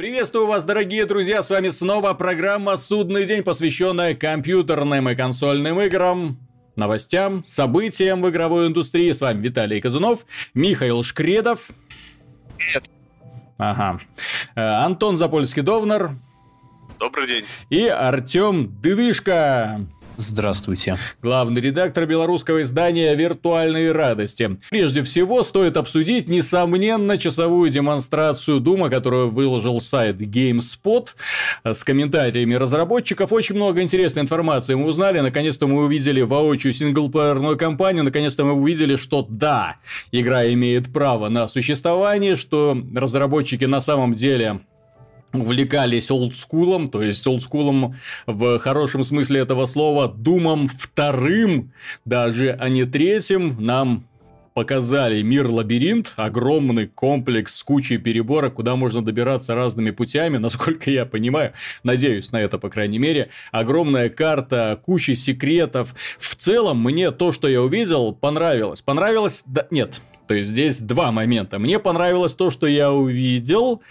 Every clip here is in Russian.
Приветствую вас, дорогие друзья, с вами снова программа «Судный день», посвященная компьютерным и консольным играм, новостям, событиям в игровой индустрии. С вами Виталий Казунов, Михаил Шкредов. Привет. Ага. Э, Антон Запольский-Довнер. Добрый день. И Артем Дыдышко. Здравствуйте. Главный редактор белорусского издания «Виртуальные радости». Прежде всего, стоит обсудить, несомненно, часовую демонстрацию Дума, которую выложил сайт GameSpot с комментариями разработчиков. Очень много интересной информации мы узнали. Наконец-то мы увидели воочию синглплеерную кампанию. Наконец-то мы увидели, что да, игра имеет право на существование, что разработчики на самом деле увлекались олдскулом, то есть олдскулом в хорошем смысле этого слова, думом вторым, даже, а не третьим, нам показали мир-лабиринт, огромный комплекс с кучей переборок, куда можно добираться разными путями, насколько я понимаю, надеюсь на это, по крайней мере, огромная карта, куча секретов. В целом, мне то, что я увидел, понравилось. Понравилось, да, нет, то есть здесь два момента. Мне понравилось то, что я увидел.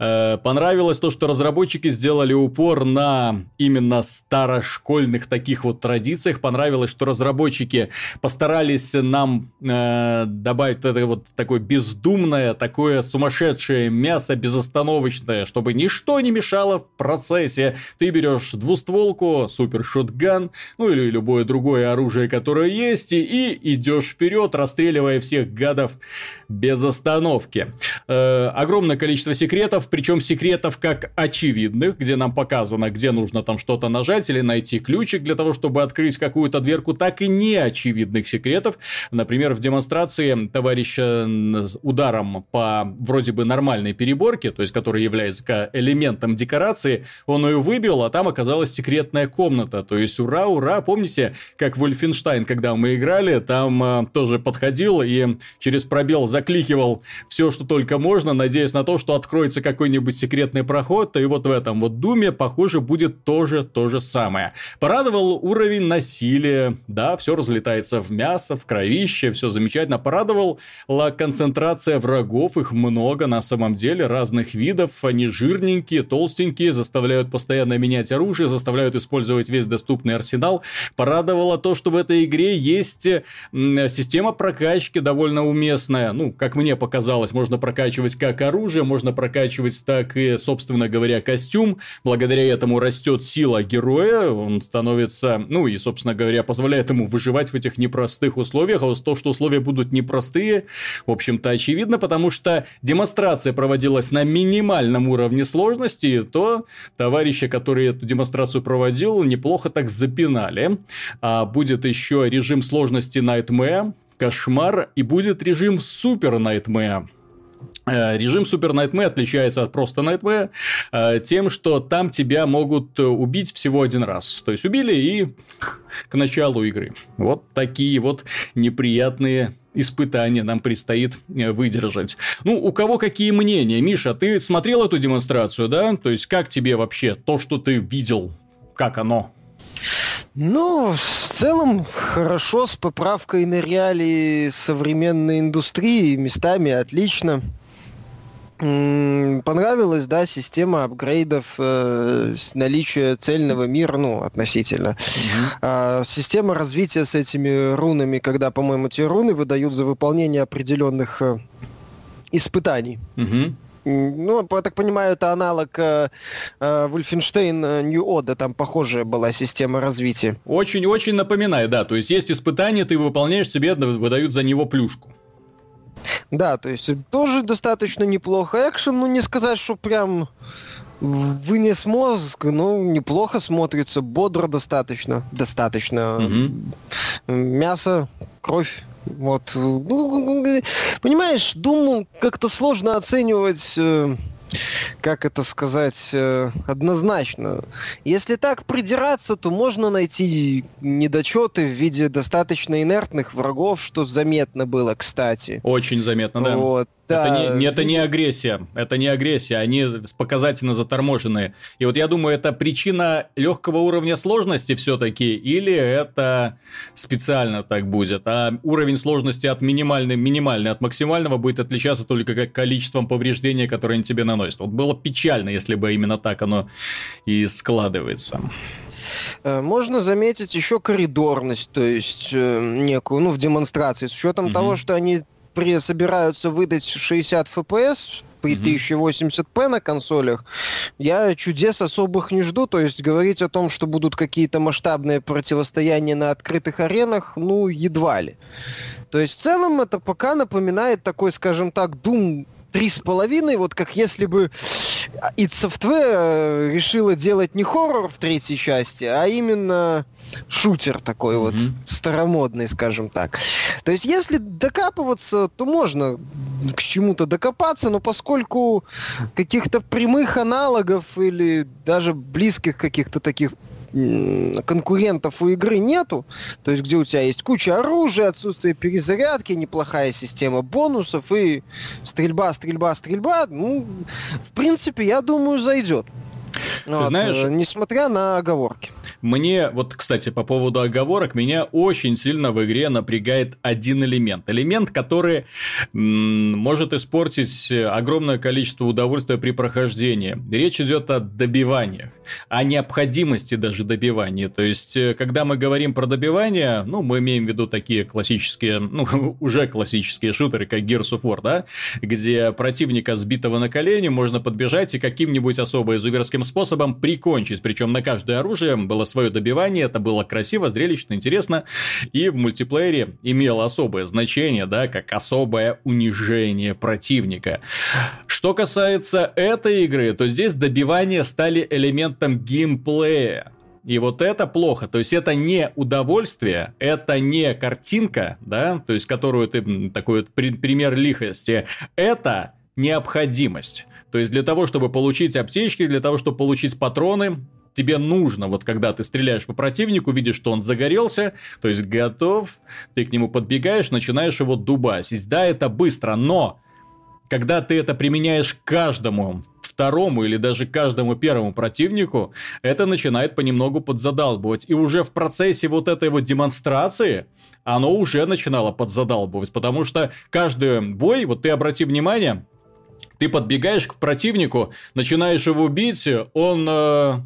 Э, понравилось то, что разработчики сделали упор на именно старошкольных таких вот традициях. Понравилось, что разработчики постарались нам э, добавить это вот такое бездумное, такое сумасшедшее мясо безостановочное, чтобы ничто не мешало в процессе. Ты берешь двустволку, супер шотган, ну или любое другое оружие, которое есть, и, идешь вперед, расстреливая всех гадов секретов без остановки. Э, огромное количество секретов, причем секретов как очевидных, где нам показано, где нужно там что-то нажать или найти ключик для того, чтобы открыть какую-то дверку, так и неочевидных секретов. Например, в демонстрации товарища ударом по вроде бы нормальной переборке, то есть который является элементом декорации, он ее выбил, а там оказалась секретная комната. То есть ура, ура, помните, как Вольфенштайн, когда мы играли, там э, тоже подходил и через через пробел закликивал все, что только можно, надеясь на то, что откроется какой-нибудь секретный проход, то и вот в этом вот Думе, похоже, будет тоже то же самое. Порадовал уровень насилия, да, все разлетается в мясо, в кровище, все замечательно. Порадовал концентрация врагов, их много на самом деле, разных видов, они жирненькие, толстенькие, заставляют постоянно менять оружие, заставляют использовать весь доступный арсенал. Порадовало то, что в этой игре есть система прокачки довольно умелая уместная, ну, как мне показалось, можно прокачивать как оружие, можно прокачивать так и, собственно говоря, костюм. Благодаря этому растет сила героя, он становится, ну и, собственно говоря, позволяет ему выживать в этих непростых условиях. А то, что условия будут непростые, в общем-то, очевидно, потому что демонстрация проводилась на минимальном уровне сложности, то товарищи, которые эту демонстрацию проводил, неплохо так запинали. А будет еще режим сложности Nightmare, кошмар и будет режим Супер Nightmare. Э, режим Super Nightmare отличается от просто Nightmare э, тем, что там тебя могут убить всего один раз. То есть убили и к началу игры. Вот такие вот неприятные испытания нам предстоит э, выдержать. Ну, у кого какие мнения? Миша, ты смотрел эту демонстрацию, да? То есть, как тебе вообще то, что ты видел? Как оно? Ну, в целом, хорошо, с поправкой на реалии современной индустрии, местами отлично. Понравилась, да, система апгрейдов, э, наличие цельного мира, ну, относительно. Mm-hmm. А, система развития с этими рунами, когда, по-моему, те руны выдают за выполнение определенных э, испытаний. Mm-hmm. Ну, я так понимаю, это аналог э, э, Wolfenstein New Order, там похожая была система развития. Очень-очень напоминает, да. То есть есть испытания, ты выполняешь, тебе выдают за него плюшку. Да, то есть тоже достаточно неплохо. Экшен, ну не сказать, что прям вынес мозг, ну неплохо смотрится, бодро достаточно, достаточно. Угу. Мясо, кровь вот. Ну, понимаешь, думаю, как-то сложно оценивать э, как это сказать, э, однозначно. Если так придираться, то можно найти недочеты в виде достаточно инертных врагов, что заметно было, кстати. Очень заметно, да. Вот. Да, это, не, это не агрессия, это не агрессия, они показательно заторможенные. И вот я думаю, это причина легкого уровня сложности все-таки, или это специально так будет, а уровень сложности от минимальной, минимальный от максимального будет отличаться только как количеством повреждений, которые они тебе наносят. Вот было печально, если бы именно так оно и складывается. Э, можно заметить еще коридорность, то есть э, некую, ну, в демонстрации, с учетом mm-hmm. того, что они при, собираются выдать 60 FPS при mm-hmm. 1080p на консолях, я чудес особых не жду. То есть говорить о том, что будут какие-то масштабные противостояния на открытых аренах, ну, едва ли. То есть в целом это пока напоминает такой, скажем так, Doom три с половиной, вот как если бы id Software э, решила делать не хоррор в третьей части, а именно шутер такой mm-hmm. вот старомодный, скажем так. То есть, если докапываться, то можно к чему-то докопаться, но поскольку каких-то прямых аналогов или даже близких каких-то таких конкурентов у игры нету, то есть где у тебя есть куча оружия, отсутствие перезарядки, неплохая система бонусов и стрельба, стрельба, стрельба, ну, в принципе, я думаю, зайдет. Ты вот, знаешь, э, несмотря на оговорки. Мне, вот, кстати, по поводу оговорок, меня очень сильно в игре напрягает один элемент. Элемент, который м- может испортить огромное количество удовольствия при прохождении. Речь идет о добиваниях, о необходимости даже добивания. То есть, э, когда мы говорим про добивание, ну, мы имеем в виду такие классические, ну, уже классические шутеры, как Gears of War, да, где противника сбитого на колени можно подбежать и каким-нибудь особо изуверским способом прикончить. Причем на каждое оружие было свое добивание, это было красиво, зрелищно, интересно, и в мультиплеере имело особое значение, да, как особое унижение противника. Что касается этой игры, то здесь добивания стали элементом геймплея. И вот это плохо. То есть это не удовольствие, это не картинка, да, то есть которую ты такой вот пример лихости. Это необходимость. То есть для того, чтобы получить аптечки, для того, чтобы получить патроны, тебе нужно, вот когда ты стреляешь по противнику, видишь, что он загорелся, то есть готов, ты к нему подбегаешь, начинаешь его дубасить. Да, это быстро, но когда ты это применяешь каждому второму или даже каждому первому противнику, это начинает понемногу подзадалбывать. И уже в процессе вот этой вот демонстрации оно уже начинало подзадалбывать, потому что каждый бой, вот ты обрати внимание, ты подбегаешь к противнику, начинаешь его бить, он э,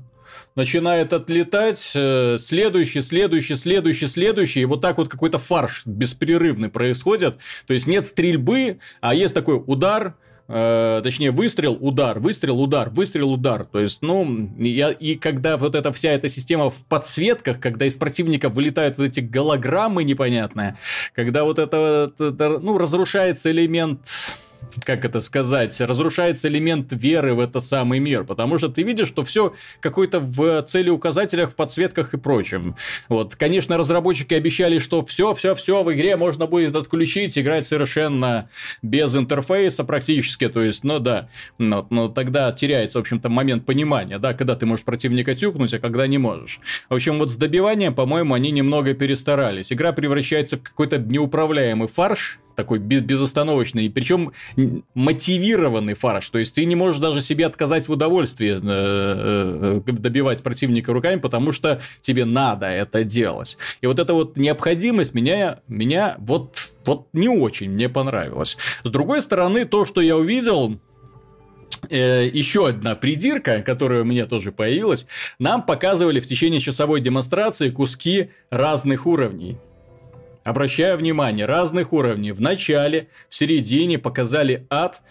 начинает отлетать, э, следующий, следующий, следующий, следующий, и вот так вот какой-то фарш беспрерывный происходит. То есть нет стрельбы, а есть такой удар, э, точнее выстрел, удар, выстрел, удар, выстрел, удар. То есть, ну, я, и когда вот эта вся эта система в подсветках, когда из противника вылетают вот эти голограммы непонятные, когда вот это, это ну, разрушается элемент как это сказать, разрушается элемент веры в этот самый мир, потому что ты видишь, что все какой-то в целеуказателях, в подсветках и прочем. Вот, конечно, разработчики обещали, что все, все, все в игре можно будет отключить, играть совершенно без интерфейса практически, то есть, ну да, но, но тогда теряется, в общем-то, момент понимания, да, когда ты можешь противника тюкнуть, а когда не можешь. В общем, вот с добиванием, по-моему, они немного перестарались. Игра превращается в какой-то неуправляемый фарш, такой безостановочный, и причем мотивированный фарш. То есть ты не можешь даже себе отказать в удовольствии э, э, э, добивать противника руками, потому что тебе надо это делать. И вот эта вот необходимость меня, меня вот, вот не очень мне понравилась. С другой стороны, то, что я увидел, еще одна придирка, которая у меня тоже появилась, нам показывали в течение часовой демонстрации куски разных уровней. Обращаю внимание, разных уровней. В начале, в середине показали ад,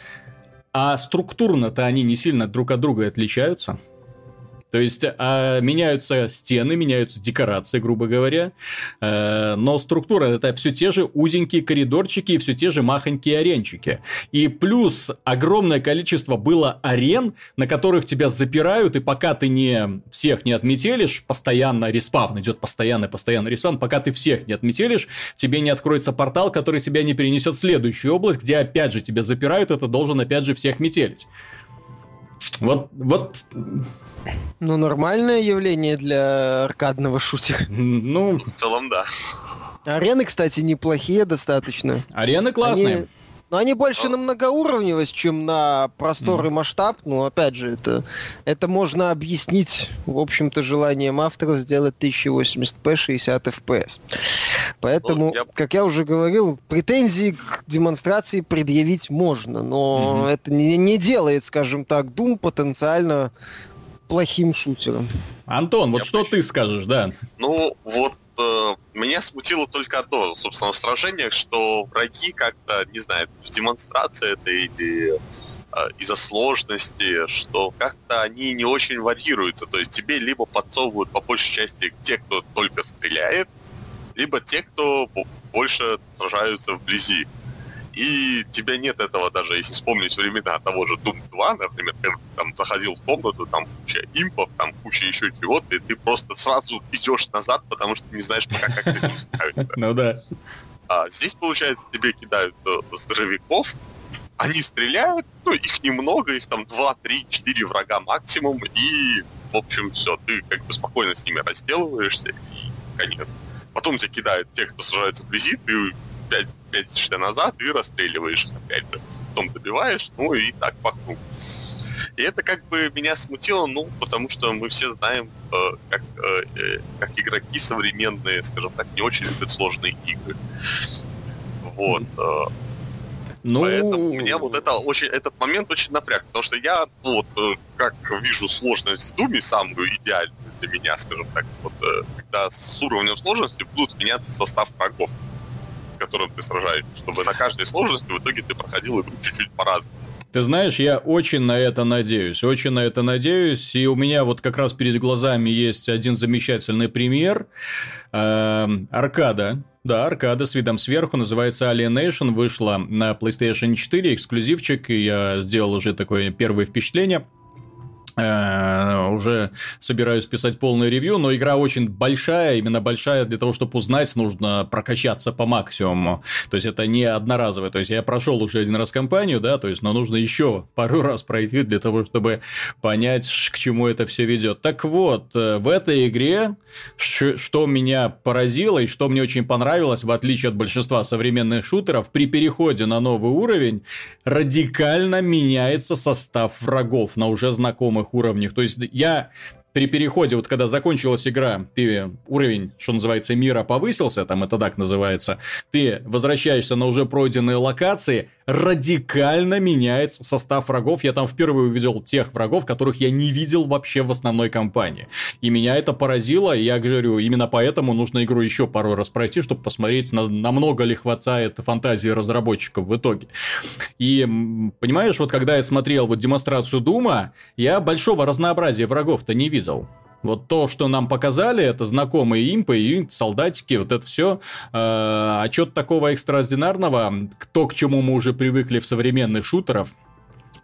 а структурно-то они не сильно друг от друга отличаются. То есть а, меняются стены, меняются декорации, грубо говоря, э, но структура это все те же узенькие коридорчики и все те же махонькие аренчики. И плюс огромное количество было арен, на которых тебя запирают, и пока ты не всех не отметелишь, постоянно респавн идет постоянно, постоянно респавн, пока ты всех не отметелишь, тебе не откроется портал, который тебя не перенесет в следующую область, где опять же тебя запирают, это должен опять же всех метелить. Вот, вот ну, нормальное явление для аркадного шутера. Ну, в целом, да. Арены, кстати, неплохие достаточно. Арены классные. Они Но они больше на многоуровневость, чем на простор и масштаб. Ну, опять же, это, это можно объяснить, в общем-то, желанием авторов сделать 1080p 60 FPS. Поэтому, ну, я... как я уже говорил, претензии к демонстрации предъявить можно, но это не, не делает, скажем так, Doom потенциально плохим шутером. Антон, вот я что ты скажешь, да? Ну, вот э, меня смутило только одно, собственно, в сражениях, что враги как-то, не знаю, в демонстрации это или э, из-за сложности, что как-то они не очень варьируются. То есть тебе либо подсовывают по большей части те, кто только стреляет, либо те, кто больше сражаются вблизи и тебя нет этого даже, если вспомнить времена того же Doom 2, например, ты там заходил в комнату, там куча импов, там куча еще чего-то, и ты просто сразу идешь назад, потому что не знаешь пока, как ты Ну да. А здесь, получается, тебе кидают э, здоровяков, они стреляют, ну, их немного, их там 2, 3, 4 врага максимум, и, в общем, все, ты как бы спокойно с ними разделываешься, и конец. Потом тебя кидают те, кто сражается вблизи, ты 5 пятишься назад и расстреливаешь опять же. Потом добиваешь, ну и так по кругу. И это как бы меня смутило, ну, потому что мы все знаем, э, как, э, э как игроки современные, скажем так, не очень любят сложные игры. Вот. Э, ну... Поэтому меня вот это очень, этот момент очень напряг, потому что я, ну, вот, э, как вижу сложность в Думе, самую идеальную для меня, скажем так, вот, э, когда с уровнем сложности будут меняться состав врагов которым ты сражаешься, чтобы на каждой сложности в итоге ты проходил игру чуть-чуть по-разному. Ты знаешь, я очень на это надеюсь, очень на это надеюсь, и у меня вот как раз перед глазами есть один замечательный пример. Эм, аркада, да, аркада с видом сверху, называется Alienation, вышла на PlayStation 4, эксклюзивчик, и я сделал уже такое первое впечатление – уже собираюсь писать полное ревью, но игра очень большая, именно большая для того, чтобы узнать, нужно прокачаться по максимуму. То есть это не одноразовое. То есть я прошел уже один раз кампанию, да, то есть, но нужно еще пару раз пройти для того, чтобы понять, к чему это все ведет. Так вот, э, в этой игре, что меня поразило и что мне очень понравилось, в отличие от большинства современных шутеров, при переходе на новый уровень радикально меняется состав врагов на уже знакомых уровнях. То есть я при переходе, вот когда закончилась игра, ты уровень, что называется, мира повысился, там это так называется, ты возвращаешься на уже пройденные локации, радикально меняется состав врагов. Я там впервые увидел тех врагов, которых я не видел вообще в основной кампании. И меня это поразило, и я говорю, именно поэтому нужно игру еще пару раз пройти, чтобы посмотреть, на, намного ли хватает фантазии разработчиков в итоге. И, понимаешь, вот когда я смотрел вот демонстрацию Дума, я большого разнообразия врагов-то не видел. Вот то, что нам показали, это знакомые импы и солдатики, вот это все. А что-то такого экстраординарного, то, к чему мы уже привыкли в современных шутерах,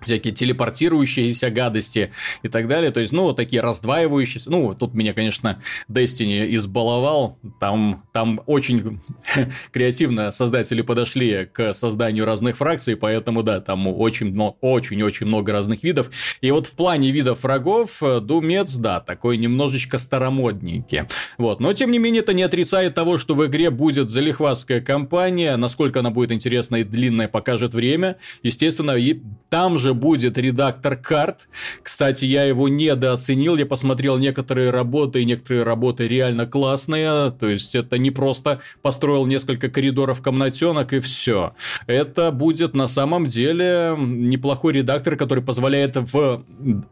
всякие телепортирующиеся гадости и так далее. То есть, ну, такие раздваивающиеся. Ну, тут меня, конечно, Destiny избаловал. Там, там очень креативно создатели подошли к созданию разных фракций, поэтому, да, там очень-очень много разных видов. И вот в плане видов врагов Думец, да, такой немножечко старомодненький. Вот. Но, тем не менее, это не отрицает того, что в игре будет залихватская кампания. Насколько она будет интересная и длинная, покажет время. Естественно, и там же будет редактор карт. Кстати, я его недооценил, я посмотрел некоторые работы, и некоторые работы реально классные, то есть это не просто построил несколько коридоров комнатенок и все. Это будет на самом деле неплохой редактор, который позволяет в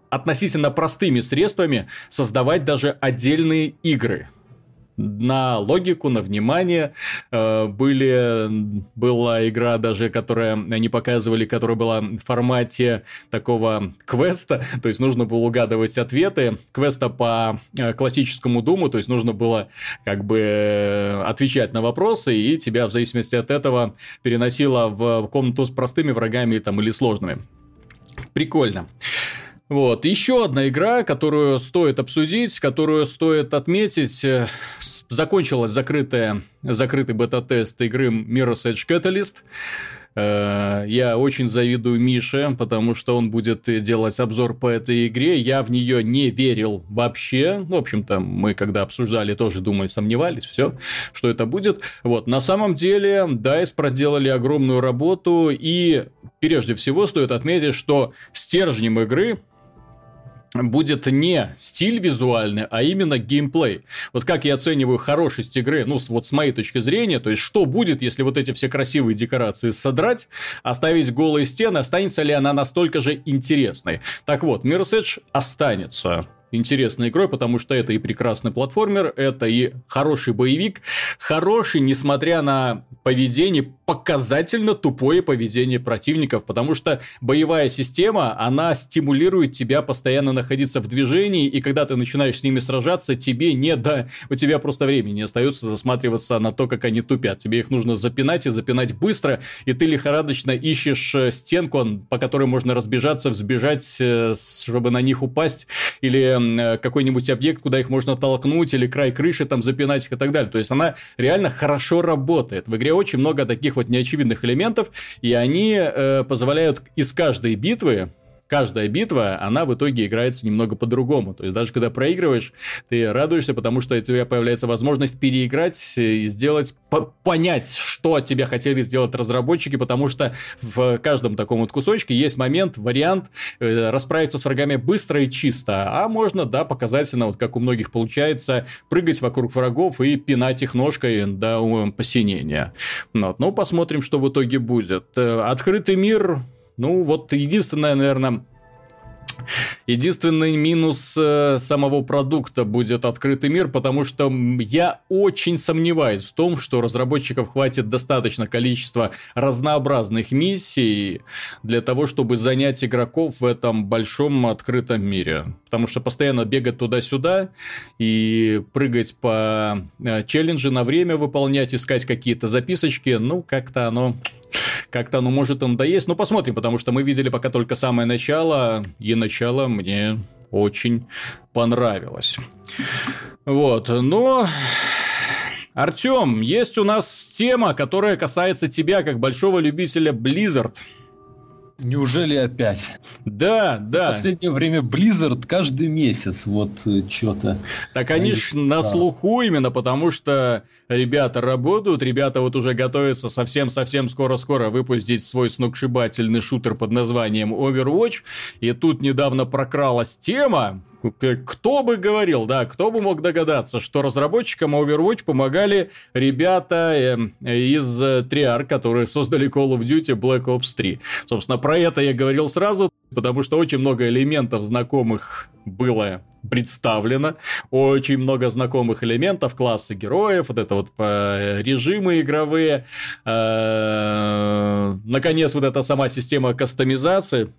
относительно простыми средствами создавать даже отдельные игры на логику, на внимание. Э, были, была игра даже, которая они показывали, которая была в формате такого квеста, то есть нужно было угадывать ответы. Квеста по э, классическому Думу, то есть нужно было как бы э, отвечать на вопросы, и тебя в зависимости от этого переносило в комнату с простыми врагами там, или сложными. Прикольно. Вот. Еще одна игра, которую стоит обсудить, которую стоит отметить. Э, закончилась закрытая, закрытый бета-тест игры Mirror's Edge Catalyst. Э, я очень завидую Мише, потому что он будет делать обзор по этой игре. Я в нее не верил вообще. В общем-то, мы когда обсуждали, тоже думали, сомневались, все, что это будет. Вот, на самом деле, DICE проделали огромную работу, и прежде всего стоит отметить, что стержнем игры будет не стиль визуальный, а именно геймплей. Вот как я оцениваю хорошесть игры, ну, вот с моей точки зрения, то есть, что будет, если вот эти все красивые декорации содрать, оставить голые стены, останется ли она настолько же интересной? Так вот, Mirror's Edge останется интересной игрой, потому что это и прекрасный платформер, это и хороший боевик, хороший, несмотря на поведение, показательно тупое поведение противников, потому что боевая система, она стимулирует тебя постоянно находиться в движении, и когда ты начинаешь с ними сражаться, тебе не до... У тебя просто времени не остается засматриваться на то, как они тупят. Тебе их нужно запинать и запинать быстро, и ты лихорадочно ищешь э, стенку, по которой можно разбежаться, взбежать, э, чтобы на них упасть, или Э, какой-нибудь объект, куда их можно толкнуть, или край крыши там запинать их и так далее. То есть она реально хорошо работает. В игре очень много таких вот неочевидных элементов, и они э, позволяют из каждой битвы каждая битва, она в итоге играется немного по-другому. То есть даже когда проигрываешь, ты радуешься, потому что у тебя появляется возможность переиграть и сделать, понять, что от тебя хотели сделать разработчики, потому что в каждом таком вот кусочке есть момент, вариант э, расправиться с врагами быстро и чисто, а можно, да, показательно, вот как у многих получается, прыгать вокруг врагов и пинать их ножкой до посинения. Вот. Ну, посмотрим, что в итоге будет. Э, открытый мир ну, вот единственное, наверное, Единственный минус э, самого продукта будет открытый мир, потому что я очень сомневаюсь в том, что разработчиков хватит достаточно количества разнообразных миссий для того, чтобы занять игроков в этом большом открытом мире. Потому что постоянно бегать туда-сюда и прыгать по э, челленджи на время выполнять, искать какие-то записочки, ну, как-то оно как-то оно может им доесть. Но посмотрим, потому что мы видели пока только самое начало, и начало мне очень понравилось. Вот, но... Артем, есть у нас тема, которая касается тебя, как большого любителя Blizzard. Неужели опять? Да, да. В последнее время Blizzard каждый месяц вот э, что-то. Так они, ж на слуху именно, потому что ребята работают, ребята вот уже готовятся совсем-совсем скоро-скоро выпустить свой сногсшибательный шутер под названием Overwatch. И тут недавно прокралась тема, кто бы говорил, да, кто бы мог догадаться, что разработчикам Overwatch помогали ребята эм, из Triarch, которые создали Call of Duty Black Ops 3. Собственно, про это я говорил сразу, потому что очень много элементов знакомых было представлено. Очень много знакомых элементов, классы героев, вот это вот э, режимы игровые. Э, наконец, вот эта сама система кастомизации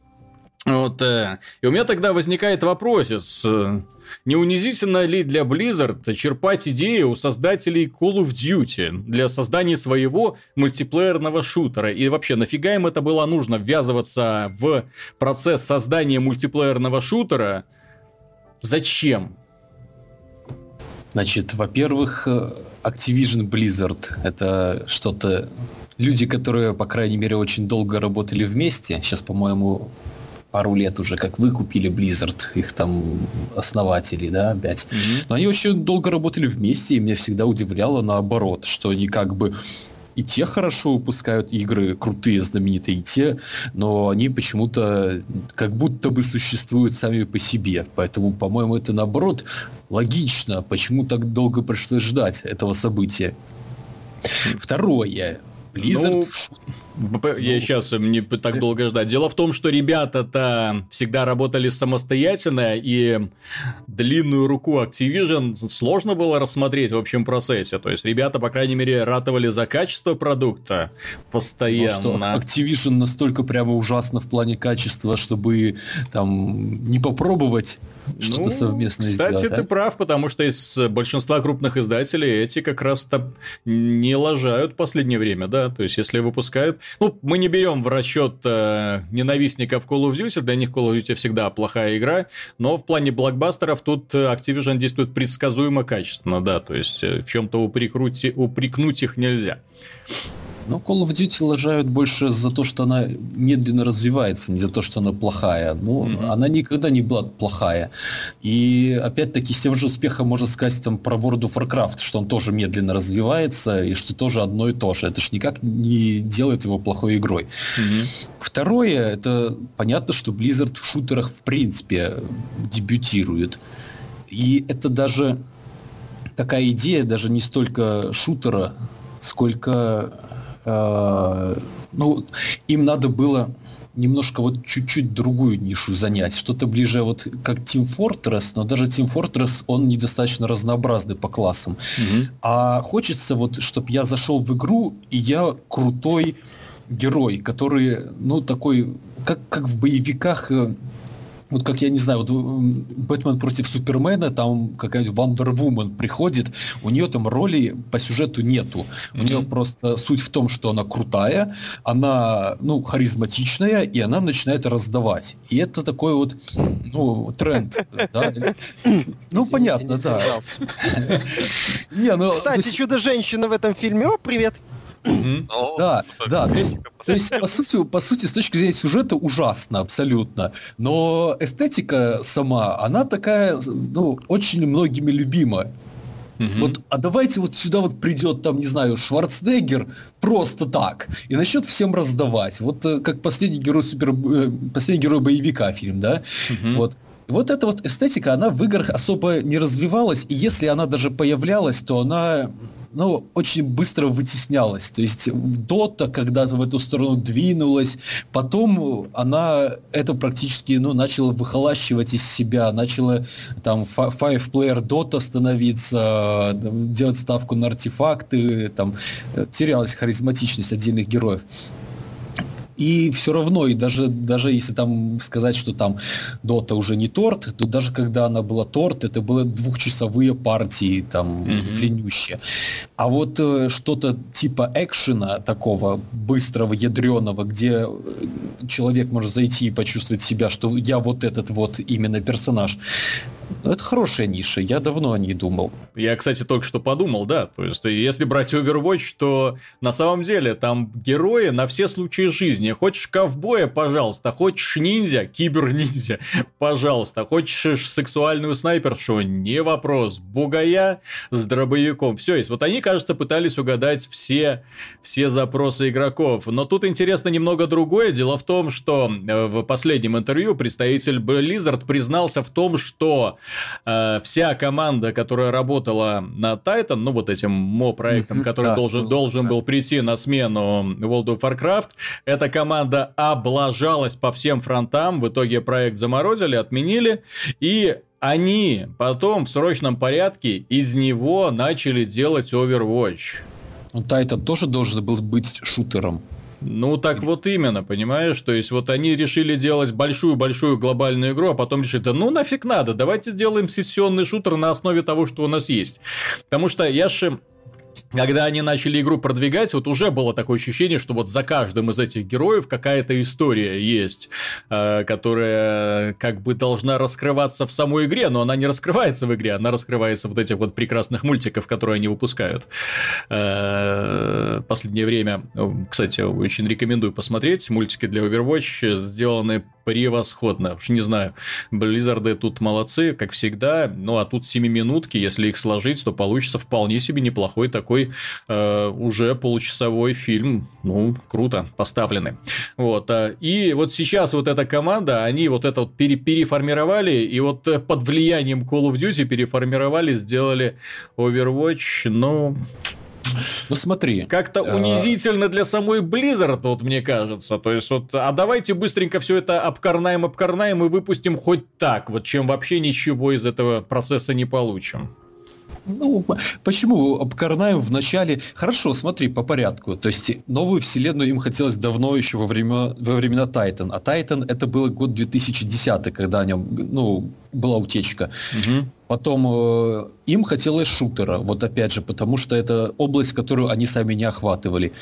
вот, э, и у меня тогда возникает вопросец, э, не унизительно ли для Blizzard черпать идеи у создателей Call of Duty для создания своего мультиплеерного шутера? И вообще, нафига им это было нужно ввязываться в процесс создания мультиплеерного шутера? Зачем? Значит, во-первых, э, Activision Blizzard это что-то... Люди, которые, по крайней мере, очень долго работали вместе. Сейчас, по-моему, пару лет уже, как вы купили Blizzard, их там основатели, да, опять. Mm-hmm. Но они очень долго работали вместе, и меня всегда удивляло наоборот, что они как бы и те хорошо выпускают игры, крутые, знаменитые, и те, но они почему-то как будто бы существуют сами по себе. Поэтому, по-моему, это наоборот логично, почему так долго пришлось ждать этого события. Второе. Blizzard... Ну, я сейчас не так долго ждать. Дело в том, что ребята-то всегда работали самостоятельно, и длинную руку Activision сложно было рассмотреть в общем процессе. То есть, ребята, по крайней мере, ратовали за качество продукта постоянно. Ну, что, Activision настолько прямо ужасно в плане качества, чтобы там не попробовать что-то ну, совместное кстати, сделать. Кстати, ты а? прав, потому что из большинства крупных издателей эти как раз-то не лажают в последнее время, да, то есть если выпускают... Ну, мы не берем в расчет э, ненавистников Call of Duty, для них Call of Duty всегда плохая игра, но в плане блокбастеров тут Activision действует предсказуемо качественно, да, то есть э, в чем-то упрекнуть их нельзя. Ну, Call of Duty лажают больше за то, что она медленно развивается, не за то, что она плохая. Ну, mm-hmm. она никогда не была плохая. И опять-таки с тем же успехом можно сказать там про World of Warcraft, что он тоже медленно развивается и что тоже одно и то же. Это ж никак не делает его плохой игрой. Mm-hmm. Второе, это понятно, что Blizzard в шутерах в принципе дебютирует. И это даже такая идея, даже не столько шутера, сколько э, ну, им надо было немножко вот чуть-чуть другую нишу занять, что-то ближе вот как Team Fortress, но даже Team Fortress, он недостаточно разнообразный по классам. Mm-hmm. А хочется вот, чтобы я зашел в игру, и я крутой герой, который, ну, такой, как, как в боевиках э, вот как я не знаю, вот Бэтмен против Супермена, там какая-то Wonder Woman приходит, у нее там роли по сюжету нету. Mm-hmm. У нее просто суть в том, что она крутая, она, ну, харизматичная, и она начинает раздавать. И это такой вот, ну, тренд. Ну, понятно, да. Не, ну, Кстати, чудо-женщина в этом фильме, о, привет. Да, да, то есть, то есть по, сути, по сути, с точки зрения сюжета ужасно абсолютно. Но эстетика сама, она такая, ну, очень многими любима. Угу. Вот, а давайте вот сюда вот придет там, не знаю, Шварценеггер просто так и начнет всем раздавать. Вот э, как последний герой супер, э, последний герой боевика фильм, да? Угу. Вот. Вот эта вот эстетика, она в играх особо не развивалась, и если она даже появлялась, то она ну, очень быстро вытеснялась. То есть Дота когда-то в эту сторону двинулась, потом она это практически ну, начала выхолащивать из себя, начала там Five Player Dota становиться, делать ставку на артефакты, там терялась харизматичность отдельных героев и все равно, и даже, даже если там сказать, что там Дота уже не торт, то даже когда она была торт, это были двухчасовые партии, там, mm-hmm. длиннющие. А вот э, что-то типа экшена такого быстрого, ядреного, где э, человек может зайти и почувствовать себя, что я вот этот вот именно персонаж, это хорошая ниша, я давно о ней думал. Я, кстати, только что подумал, да. То есть, если брать Overwatch, то на самом деле там герои на все случаи жизни. Хочешь ковбоя, пожалуйста. Хочешь ниндзя, кибер-ниндзя, пожалуйста. Хочешь сексуальную снайпершу, не вопрос. Бугая с дробовиком. Все есть. Вот они, кажется, пытались угадать все, все запросы игроков. Но тут интересно немного другое. Дело в том, что э, в последнем интервью представитель Blizzard признался в том, что э, вся команда, которая работала на Titan, ну вот этим мо-проектом, который да, должен, должен был прийти на смену World of Warcraft, эта команда облажалась по всем фронтам, в итоге проект заморозили, отменили, и они потом в срочном порядке из него начали делать Overwatch. Ну, Titan тоже должен был быть шутером. Ну, так вот именно, понимаешь? То есть, вот они решили делать большую-большую глобальную игру, а потом решили, да ну нафиг надо, давайте сделаем сессионный шутер на основе того, что у нас есть. Потому что я же когда они начали игру продвигать, вот уже было такое ощущение, что вот за каждым из этих героев какая-то история есть, э, которая как бы должна раскрываться в самой игре, но она не раскрывается в игре, она раскрывается вот этих вот прекрасных мультиков, которые они выпускают э, последнее время. Кстати, очень рекомендую посмотреть, мультики для Overwatch сделаны превосходно. Уж не знаю, Близзарды тут молодцы, как всегда, ну а тут 7 минутки, если их сложить, то получится вполне себе неплохой такой э, уже получасовой фильм. Ну, круто, поставлены. Вот. Э, и вот сейчас вот эта команда, они вот это вот пере переформировали, и вот э, под влиянием Call of Duty переформировали, сделали Overwatch, ну... Ну смотри. Как-то а... унизительно для самой Blizzard, вот мне кажется. То есть вот, а давайте быстренько все это обкарнаем, обкарнаем и выпустим хоть так, вот чем вообще ничего из этого процесса не получим. Ну, почему обкарнаем в начале? Хорошо, смотри, по порядку. То есть новую вселенную им хотелось давно еще во, время, во времена Titan. А Titan это был год 2010, когда о нем, ну, была утечка. Угу. Потом э, им хотелось шутера. Вот опять же, потому что это область, которую они сами не охватывали.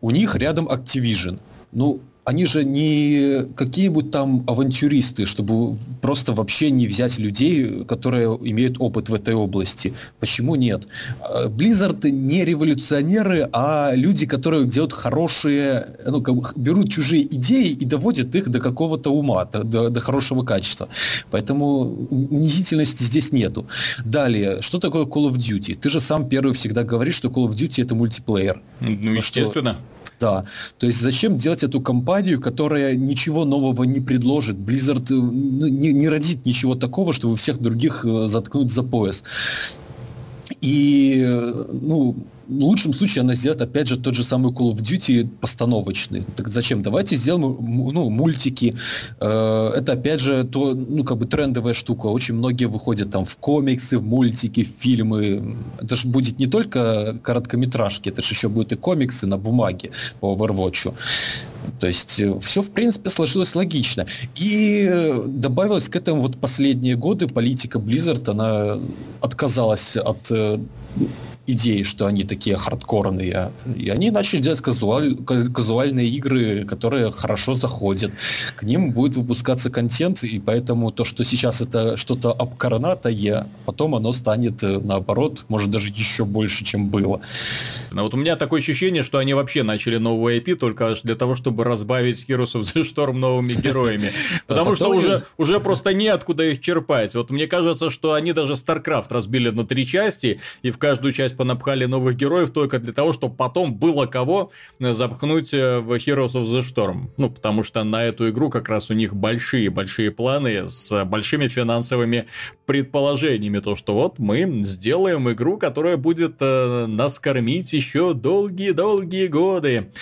У них рядом Activision. Ну, они же не какие-нибудь там авантюристы, чтобы просто вообще не взять людей, которые имеют опыт в этой области. Почему нет? Э, Blizzard не революционеры, а люди, которые делают хорошие, ну, как, берут чужие идеи и доводят их до какого-то ума, до, до хорошего качества. Поэтому унизительности здесь нету. Далее, что такое Call of Duty? Ты же сам первый всегда говоришь, что Call of Duty это мультиплеер. Ну, естественно. Что да, то есть зачем делать эту компанию, которая ничего нового не предложит? Blizzard э, ну, не, не родит ничего такого, чтобы всех других э, заткнуть за пояс. И, э, ну, в лучшем случае она сделает, опять же, тот же самый Call of Duty постановочный. Так зачем? Давайте сделаем ну, мультики. Э, это, опять же, то, ну, как бы трендовая штука. Очень многие выходят там в комиксы, в мультики, в фильмы. Это же будет не только короткометражки, это же еще будет и комиксы на бумаге по Overwatch. То есть э, все, в принципе, сложилось логично. И э, добавилось к этому вот последние годы политика Blizzard, она отказалась от идеи, что они такие хардкорные. И они начали делать казуаль, казуальные игры, которые хорошо заходят. К ним будет выпускаться контент, и поэтому то, что сейчас это что-то обкорнатое, потом оно станет, э, наоборот, может даже еще больше, чем было. Но вот у меня такое ощущение, что они вообще начали новую IP только для того, чтобы разбавить Heroes of the Storm новыми героями. Потому что уже, уже просто неоткуда их черпать. Вот мне кажется, что они даже StarCraft разбили на три части, и в каждую часть понапхали новых героев только для того, чтобы потом было кого э, запхнуть э, в Heroes of the Storm. Ну, потому что на эту игру как раз у них большие-большие планы с большими финансовыми предположениями. То, что вот мы сделаем игру, которая будет э, нас кормить еще долгие-долгие годы.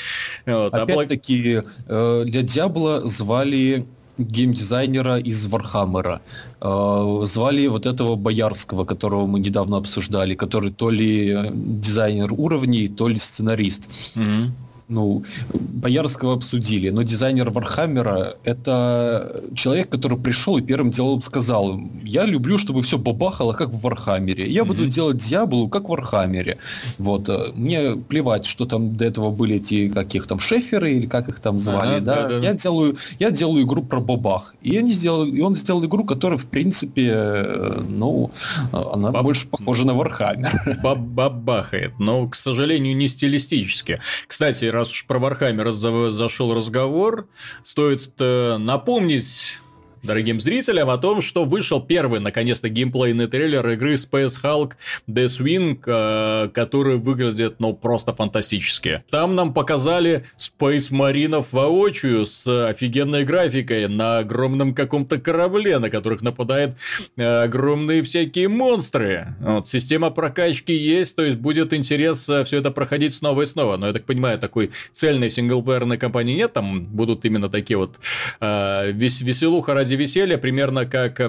Вот, а Опять-таки, э, для Диабло звали геймдизайнера из Warhammer'а. Э, звали вот этого Боярского, которого мы недавно обсуждали, который то ли дизайнер уровней, то ли сценарист. Mm-hmm ну, Боярского обсудили, но дизайнер Warhammer'а — это человек, который пришел и первым делом сказал, я люблю, чтобы все бабахало, как в Warhammer'е. Я угу. буду делать Диаблу, как в Warhammer'е. Вот. Э, мне плевать, что там до этого были эти, каких там, шеферы или как их там звали, ага, да? Да, да. Я, делаю, я делаю игру про бабах. И, они сделали, и он сделал игру, которая, в принципе, э, ну, она Баб... больше похожа на Warhammer. Бабахает, но, к сожалению, не стилистически. Кстати, раз уж про Warhammer зашел разговор, стоит э, напомнить дорогим зрителям о том, что вышел первый, наконец-то, геймплейный трейлер игры Space Hulk Deathwing, э, который выглядит, ну, просто фантастически. Там нам показали Space Marine'ов воочию с офигенной графикой на огромном каком-то корабле, на которых нападают э, огромные всякие монстры. Вот, система прокачки есть, то есть будет интерес э, все это проходить снова и снова. Но я так понимаю, такой цельной синглплеерной кампании нет, там будут именно такие вот э, вес веселуха ради веселья, примерно как э,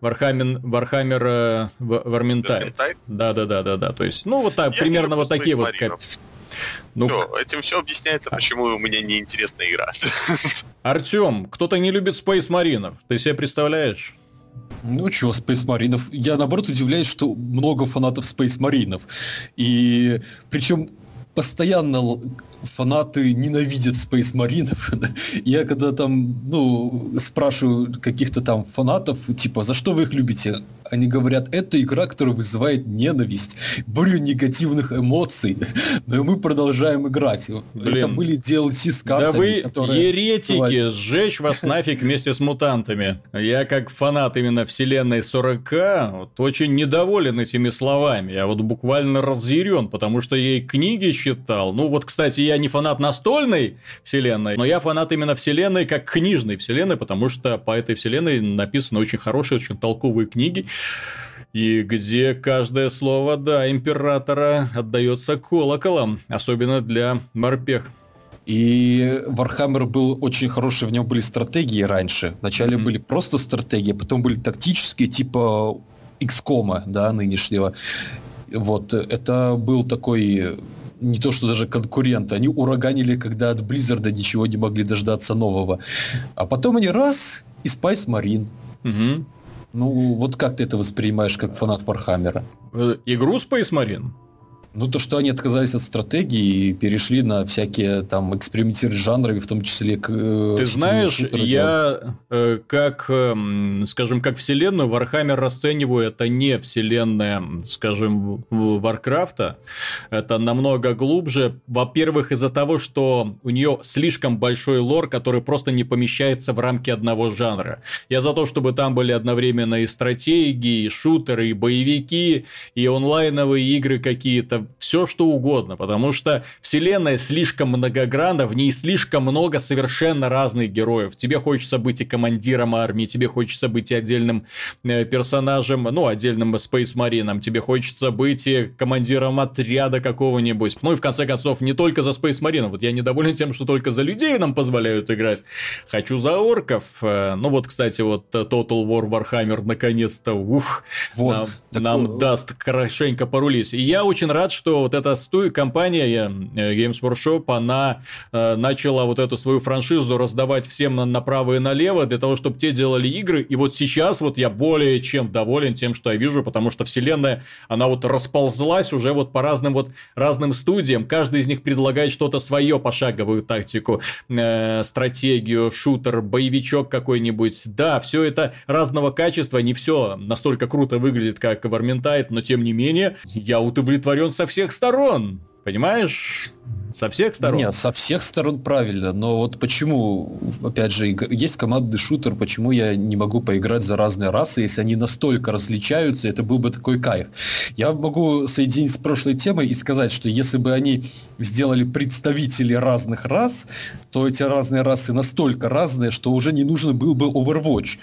Warhammer, Warhammer э, Vermintide. Да, да, да, да, да. То есть, ну, вот так, Я примерно вот такие вот. Как... Ну, все, этим все объясняется, а... почему у меня неинтересная игра. Артем, кто-то не любит Space Marine'ов. Ты себе представляешь? Ну чего, Space Marine'ов? Я наоборот удивляюсь, что много фанатов Space Marine'ов. И причем постоянно фанаты ненавидят Space Marine. Я когда там, ну, спрашиваю каких-то там фанатов, типа, за что вы их любите? Они говорят, это игра, которая вызывает ненависть, бурю негативных эмоций, но мы продолжаем играть. Блин. Это были DLC с картами, Да вы которые... еретики, сжечь вас нафиг вместе с мутантами. Я как фанат именно вселенной 40 вот, очень недоволен этими словами. Я вот буквально разъярен, потому что я и книги читал. Ну вот, кстати, я я не фанат настольной вселенной, но я фанат именно вселенной как книжной вселенной, потому что по этой вселенной написаны очень хорошие, очень толковые книги. И где каждое слово, да, императора отдается колоколом, особенно для морпех. И Warhammer был очень хороший, в нем были стратегии раньше. Вначале mm-hmm. были просто стратегии, потом были тактические, типа XCOM, да, нынешнего. Вот, это был такой не то что даже конкуренты, они ураганили, когда от Blizzard ничего не могли дождаться нового. А потом они раз и Spice Marine. Угу. Ну, вот как ты это воспринимаешь как фанат Warhammer'а? Э, игру Space Marine? Ну, то, что они отказались от стратегии и перешли на всякие там экспериментировать с жанрами, в том числе... Э, Ты знаешь, я э, как, э, скажем, как вселенную Warhammer расцениваю, это не вселенная, скажем, Варкрафта. Это намного глубже. Во-первых, из-за того, что у нее слишком большой лор, который просто не помещается в рамки одного жанра. Я за то, чтобы там были одновременно и стратегии, и шутеры, и боевики, и онлайновые игры какие-то все что угодно, потому что вселенная слишком многогранна, в ней слишком много совершенно разных героев. Тебе хочется быть и командиром армии, тебе хочется быть и отдельным э, персонажем, ну, отдельным Space Marine, тебе хочется быть и командиром отряда какого-нибудь. Ну и в конце концов, не только за Space Marine, вот я недоволен тем, что только за людей нам позволяют играть. Хочу за орков. Э, ну вот, кстати, вот Total War Warhammer наконец-то, ух, вот, нам, так... нам даст хорошенько порулить. И я очень рад, что вот эта сту... компания э, Games Workshop, она э, начала вот эту свою франшизу раздавать всем на, направо и налево для того, чтобы те делали игры. И вот сейчас вот я более чем доволен тем, что я вижу, потому что вселенная, она вот расползлась уже вот по разным вот разным студиям. Каждый из них предлагает что-то свое, пошаговую тактику, э, стратегию, шутер, боевичок какой-нибудь. Да, все это разного качества, не все настолько круто выглядит, как Vermintide, но тем не менее, я удовлетворен со всех сторон. Понимаешь? Со всех сторон? Нет, со всех сторон правильно, но вот почему, опять же, есть командный шутер, почему я не могу поиграть за разные расы, если они настолько различаются, это был бы такой кайф. Я могу соединить с прошлой темой и сказать, что если бы они сделали представителей разных рас, то эти разные расы настолько разные, что уже не нужен был бы Overwatch.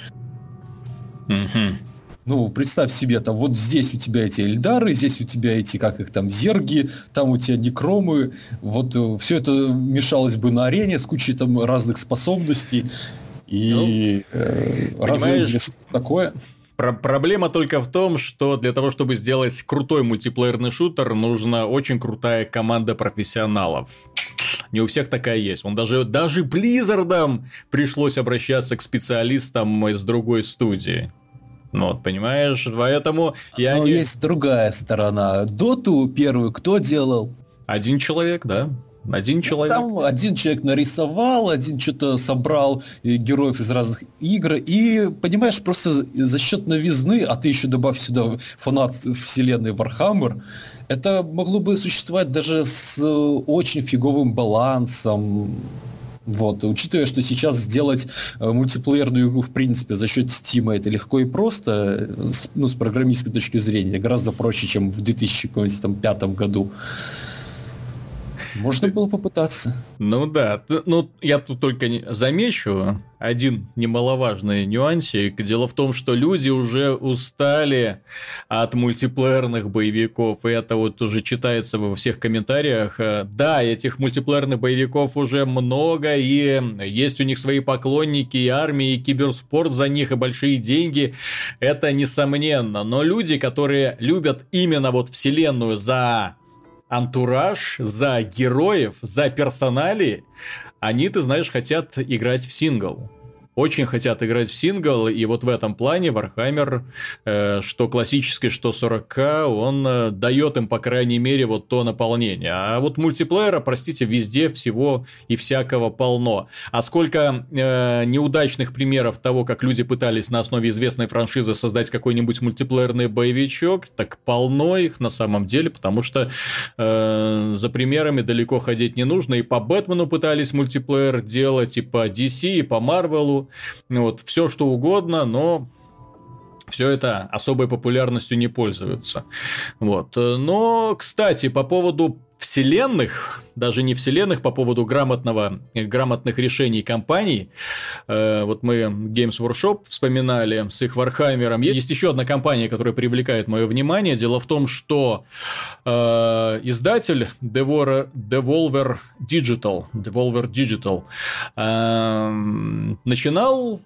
Угу. Ну, представь себе, там вот здесь у тебя эти эльдары, здесь у тебя эти, как их там, зерги, там у тебя некромы. Вот э, все это мешалось бы на арене с кучей там разных способностей. И ну, э, разве такое? Про проблема только в том, что для того, чтобы сделать крутой мультиплеерный шутер, нужна очень крутая команда профессионалов. Не у всех такая есть. Он даже, даже Blizzardам пришлось обращаться к специалистам из другой студии. Ну вот, понимаешь, поэтому я Но не... есть другая сторона. Доту первую кто делал? Один человек, да. Один ну, человек. Там один человек нарисовал, один что-то собрал э, героев из разных игр. И, понимаешь, просто за счет новизны, а ты еще добавь сюда фанат вселенной Warhammer, это могло бы существовать даже с э, очень фиговым балансом, вот, учитывая, что сейчас сделать э, мультиплеерную игру, в принципе, за счет Steam это легко и просто, э, ну, с программистской точки зрения, гораздо проще, чем в 2005 году. Можно было попытаться. Ну да, ну я тут только замечу один немаловажный нюансик. Дело в том, что люди уже устали от мультиплеерных боевиков, и это вот уже читается во всех комментариях. Да, этих мультиплеерных боевиков уже много, и есть у них свои поклонники, и армии, и киберспорт за них, и большие деньги. Это несомненно. Но люди, которые любят именно вот вселенную за антураж, за героев, за персонали, они, ты знаешь, хотят играть в сингл очень хотят играть в сингл, и вот в этом плане Warhammer, э, что классический, что 40к, он э, дает им, по крайней мере, вот то наполнение. А вот мультиплеера, простите, везде всего и всякого полно. А сколько э, неудачных примеров того, как люди пытались на основе известной франшизы создать какой-нибудь мультиплеерный боевичок, так полно их на самом деле, потому что э, за примерами далеко ходить не нужно. И по Бэтмену пытались мультиплеер делать, и по DC, и по Марвелу, вот, все что угодно, но все это особой популярностью не пользуются. Вот. Но, кстати, по поводу вселенных, даже не вселенных, по поводу грамотного, грамотных решений компаний. Э, вот мы Games Workshop вспоминали с их Warhammer'ом. Есть еще одна компания, которая привлекает мое внимание. Дело в том, что э, издатель Devolver, Digital, Devolver Digital э, начинал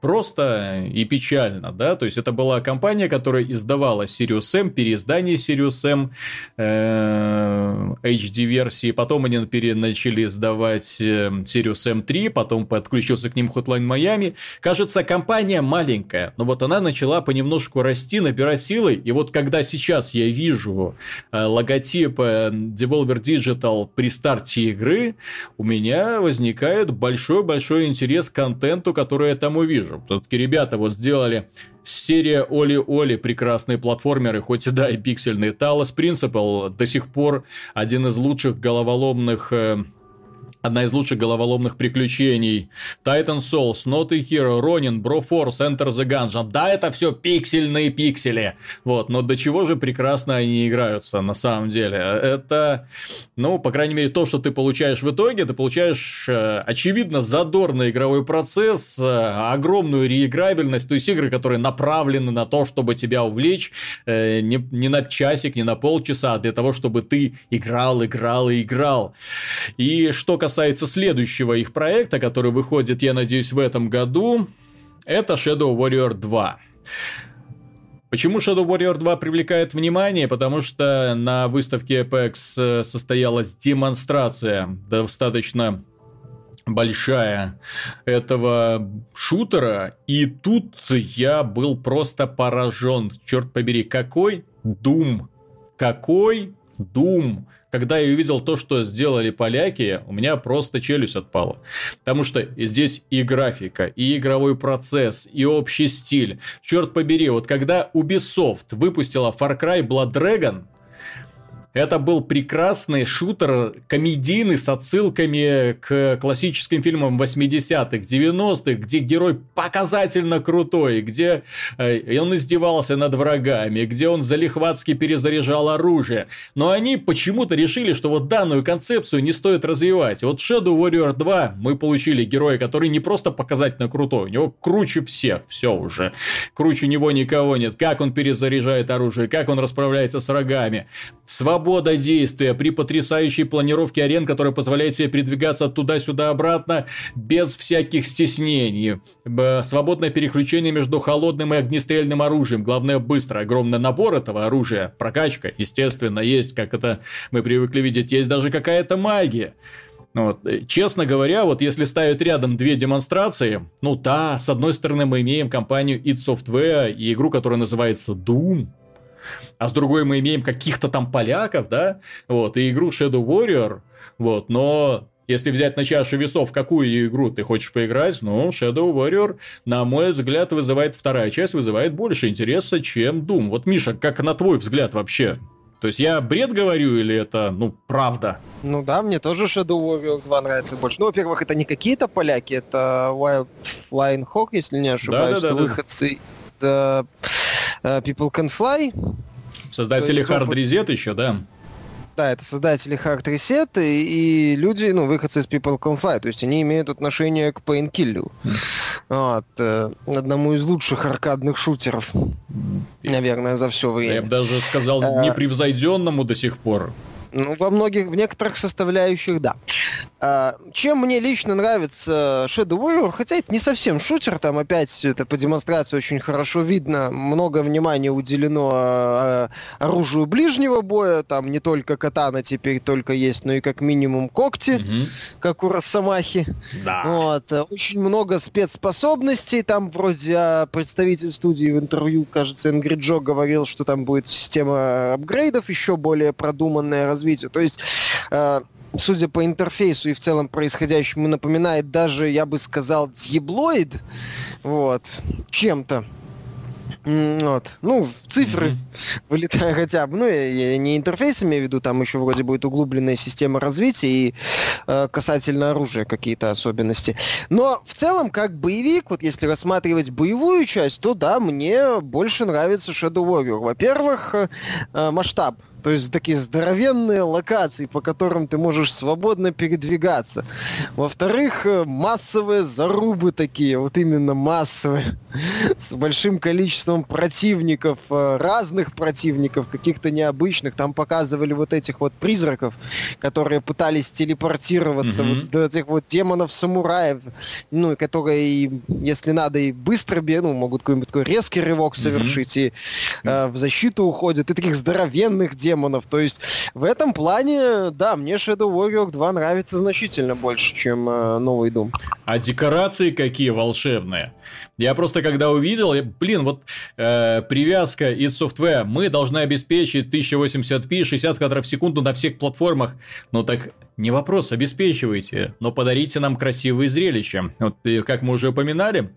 просто и печально, да, то есть это была компания, которая издавала Sirius M, переиздание Sirius M э, HD-версии, потом они начали издавать э, Sirius M3, потом подключился к ним Hotline Miami. Кажется, компания маленькая, но вот она начала понемножку расти, набирать силы, и вот когда сейчас я вижу э, логотип Devolver Digital при старте игры, у меня возникает большой-большой интерес к контенту, который я там увижу вижу. Все-таки ребята вот сделали серия Оли-Оли, прекрасные платформеры, хоть и да, и пиксельные. Talos Principle до сих пор один из лучших головоломных э, Одна из лучших головоломных приключений. Titan Souls, Not a Hero, Ronin, Broforce, Enter the Gungeon. Да, это все пиксельные пиксели. Вот, но до чего же прекрасно они играются на самом деле. Это, ну, по крайней мере, то, что ты получаешь в итоге, ты получаешь, э, очевидно, задорный игровой процесс, э, огромную реиграбельность, то есть игры, которые направлены на то, чтобы тебя увлечь э, не, не на часик, не на полчаса, а для того, чтобы ты играл, играл и играл. И что касается касается следующего их проекта, который выходит, я надеюсь, в этом году, это Shadow Warrior 2. Почему Shadow Warrior 2 привлекает внимание? Потому что на выставке Apex э, состоялась демонстрация достаточно большая этого шутера, и тут я был просто поражен. Черт побери, какой Doom! Какой Doom! Когда я увидел то, что сделали поляки, у меня просто челюсть отпала. Потому что здесь и графика, и игровой процесс, и общий стиль. Черт побери, вот когда Ubisoft выпустила Far Cry Blood Dragon, это был прекрасный шутер, комедийный, с отсылками к классическим фильмам 80-х, 90-х, где герой показательно крутой, где э, он издевался над врагами, где он залихватски перезаряжал оружие. Но они почему-то решили, что вот данную концепцию не стоит развивать. Вот Shadow Warrior 2 мы получили героя, который не просто показательно крутой, у него круче всех, все уже. Круче него никого нет. Как он перезаряжает оружие, как он расправляется с врагами. Свобода свобода действия при потрясающей планировке арен, которая позволяет себе передвигаться туда-сюда обратно без всяких стеснений. Свободное переключение между холодным и огнестрельным оружием. Главное, быстро. Огромный набор этого оружия. Прокачка, естественно, есть, как это мы привыкли видеть. Есть даже какая-то магия. Вот. Честно говоря, вот если ставить рядом две демонстрации, ну да, с одной стороны мы имеем компанию id Software и игру, которая называется Doom, а с другой мы имеем каких-то там поляков, да, вот, и игру Shadow Warrior, вот, но если взять на чашу весов, какую игру ты хочешь поиграть, ну, Shadow Warrior, на мой взгляд, вызывает вторая часть, вызывает больше интереса, чем Doom. Вот, Миша, как на твой взгляд вообще? То есть я бред говорю или это, ну, правда? Ну да, мне тоже Shadow Warrior 2 нравится больше. Ну, во-первых, это не какие-то поляки, это Wild Flying Hawk, если не ошибаюсь, да, да, да, выходцы да. из uh, People Can Fly. Создатели Hard Reset еще, да? Да, это создатели Hard Reset и, и люди, ну, выходцы из People Can Fly, то есть они имеют отношение к Painkiller. Вот, э, одному из лучших аркадных шутеров, наверное, за все время. Я бы даже сказал, э, непревзойденному до сих пор. Ну, во многих, в некоторых составляющих, да. А, чем мне лично нравится Shadow Warrior, хотя это не совсем шутер, там опять это по демонстрации очень хорошо видно, много внимания уделено а, оружию ближнего боя, там не только катана теперь только есть, но и как минимум когти, угу. как у Росомахи. Да. Вот. Очень много спецспособностей, там вроде а, представитель студии в интервью, кажется, Ингрид Джо говорил, что там будет система апгрейдов еще более продуманная, развитию. То есть э, судя по интерфейсу и в целом происходящему, напоминает даже, я бы сказал, диеблоид, вот, чем-то. Вот. Ну, цифры mm-hmm. вылетая хотя бы. Ну, я, я не интерфейс имею в виду, там еще вроде будет углубленная система развития и э, касательно оружия какие-то особенности. Но в целом, как боевик, вот если рассматривать боевую часть, то да, мне больше нравится Shadow Warrior. Во-первых, э, масштаб То есть такие здоровенные локации, по которым ты можешь свободно передвигаться. Во-вторых, э, массовые зарубы такие, вот именно массовые, с большим количеством противников, э, разных противников, каких-то необычных. Там показывали вот этих вот призраков, которые пытались телепортироваться, mm-hmm. вот этих вот демонов-самураев, ну, которые, если надо, и быстро бегают, ну, могут какой-нибудь такой резкий рывок совершить, mm-hmm. и э, в защиту уходят, и таких здоровенных демонов. То есть в этом плане, да, мне Shadow Warrior 2 нравится значительно больше, чем э, новый Doom. А декорации какие волшебные. Я просто когда увидел, блин, вот э, привязка из софтвера, мы должны обеспечить 1080p 60 кадров в секунду на всех платформах. Ну так не вопрос, обеспечивайте, но подарите нам красивые зрелища. Вот как мы уже упоминали,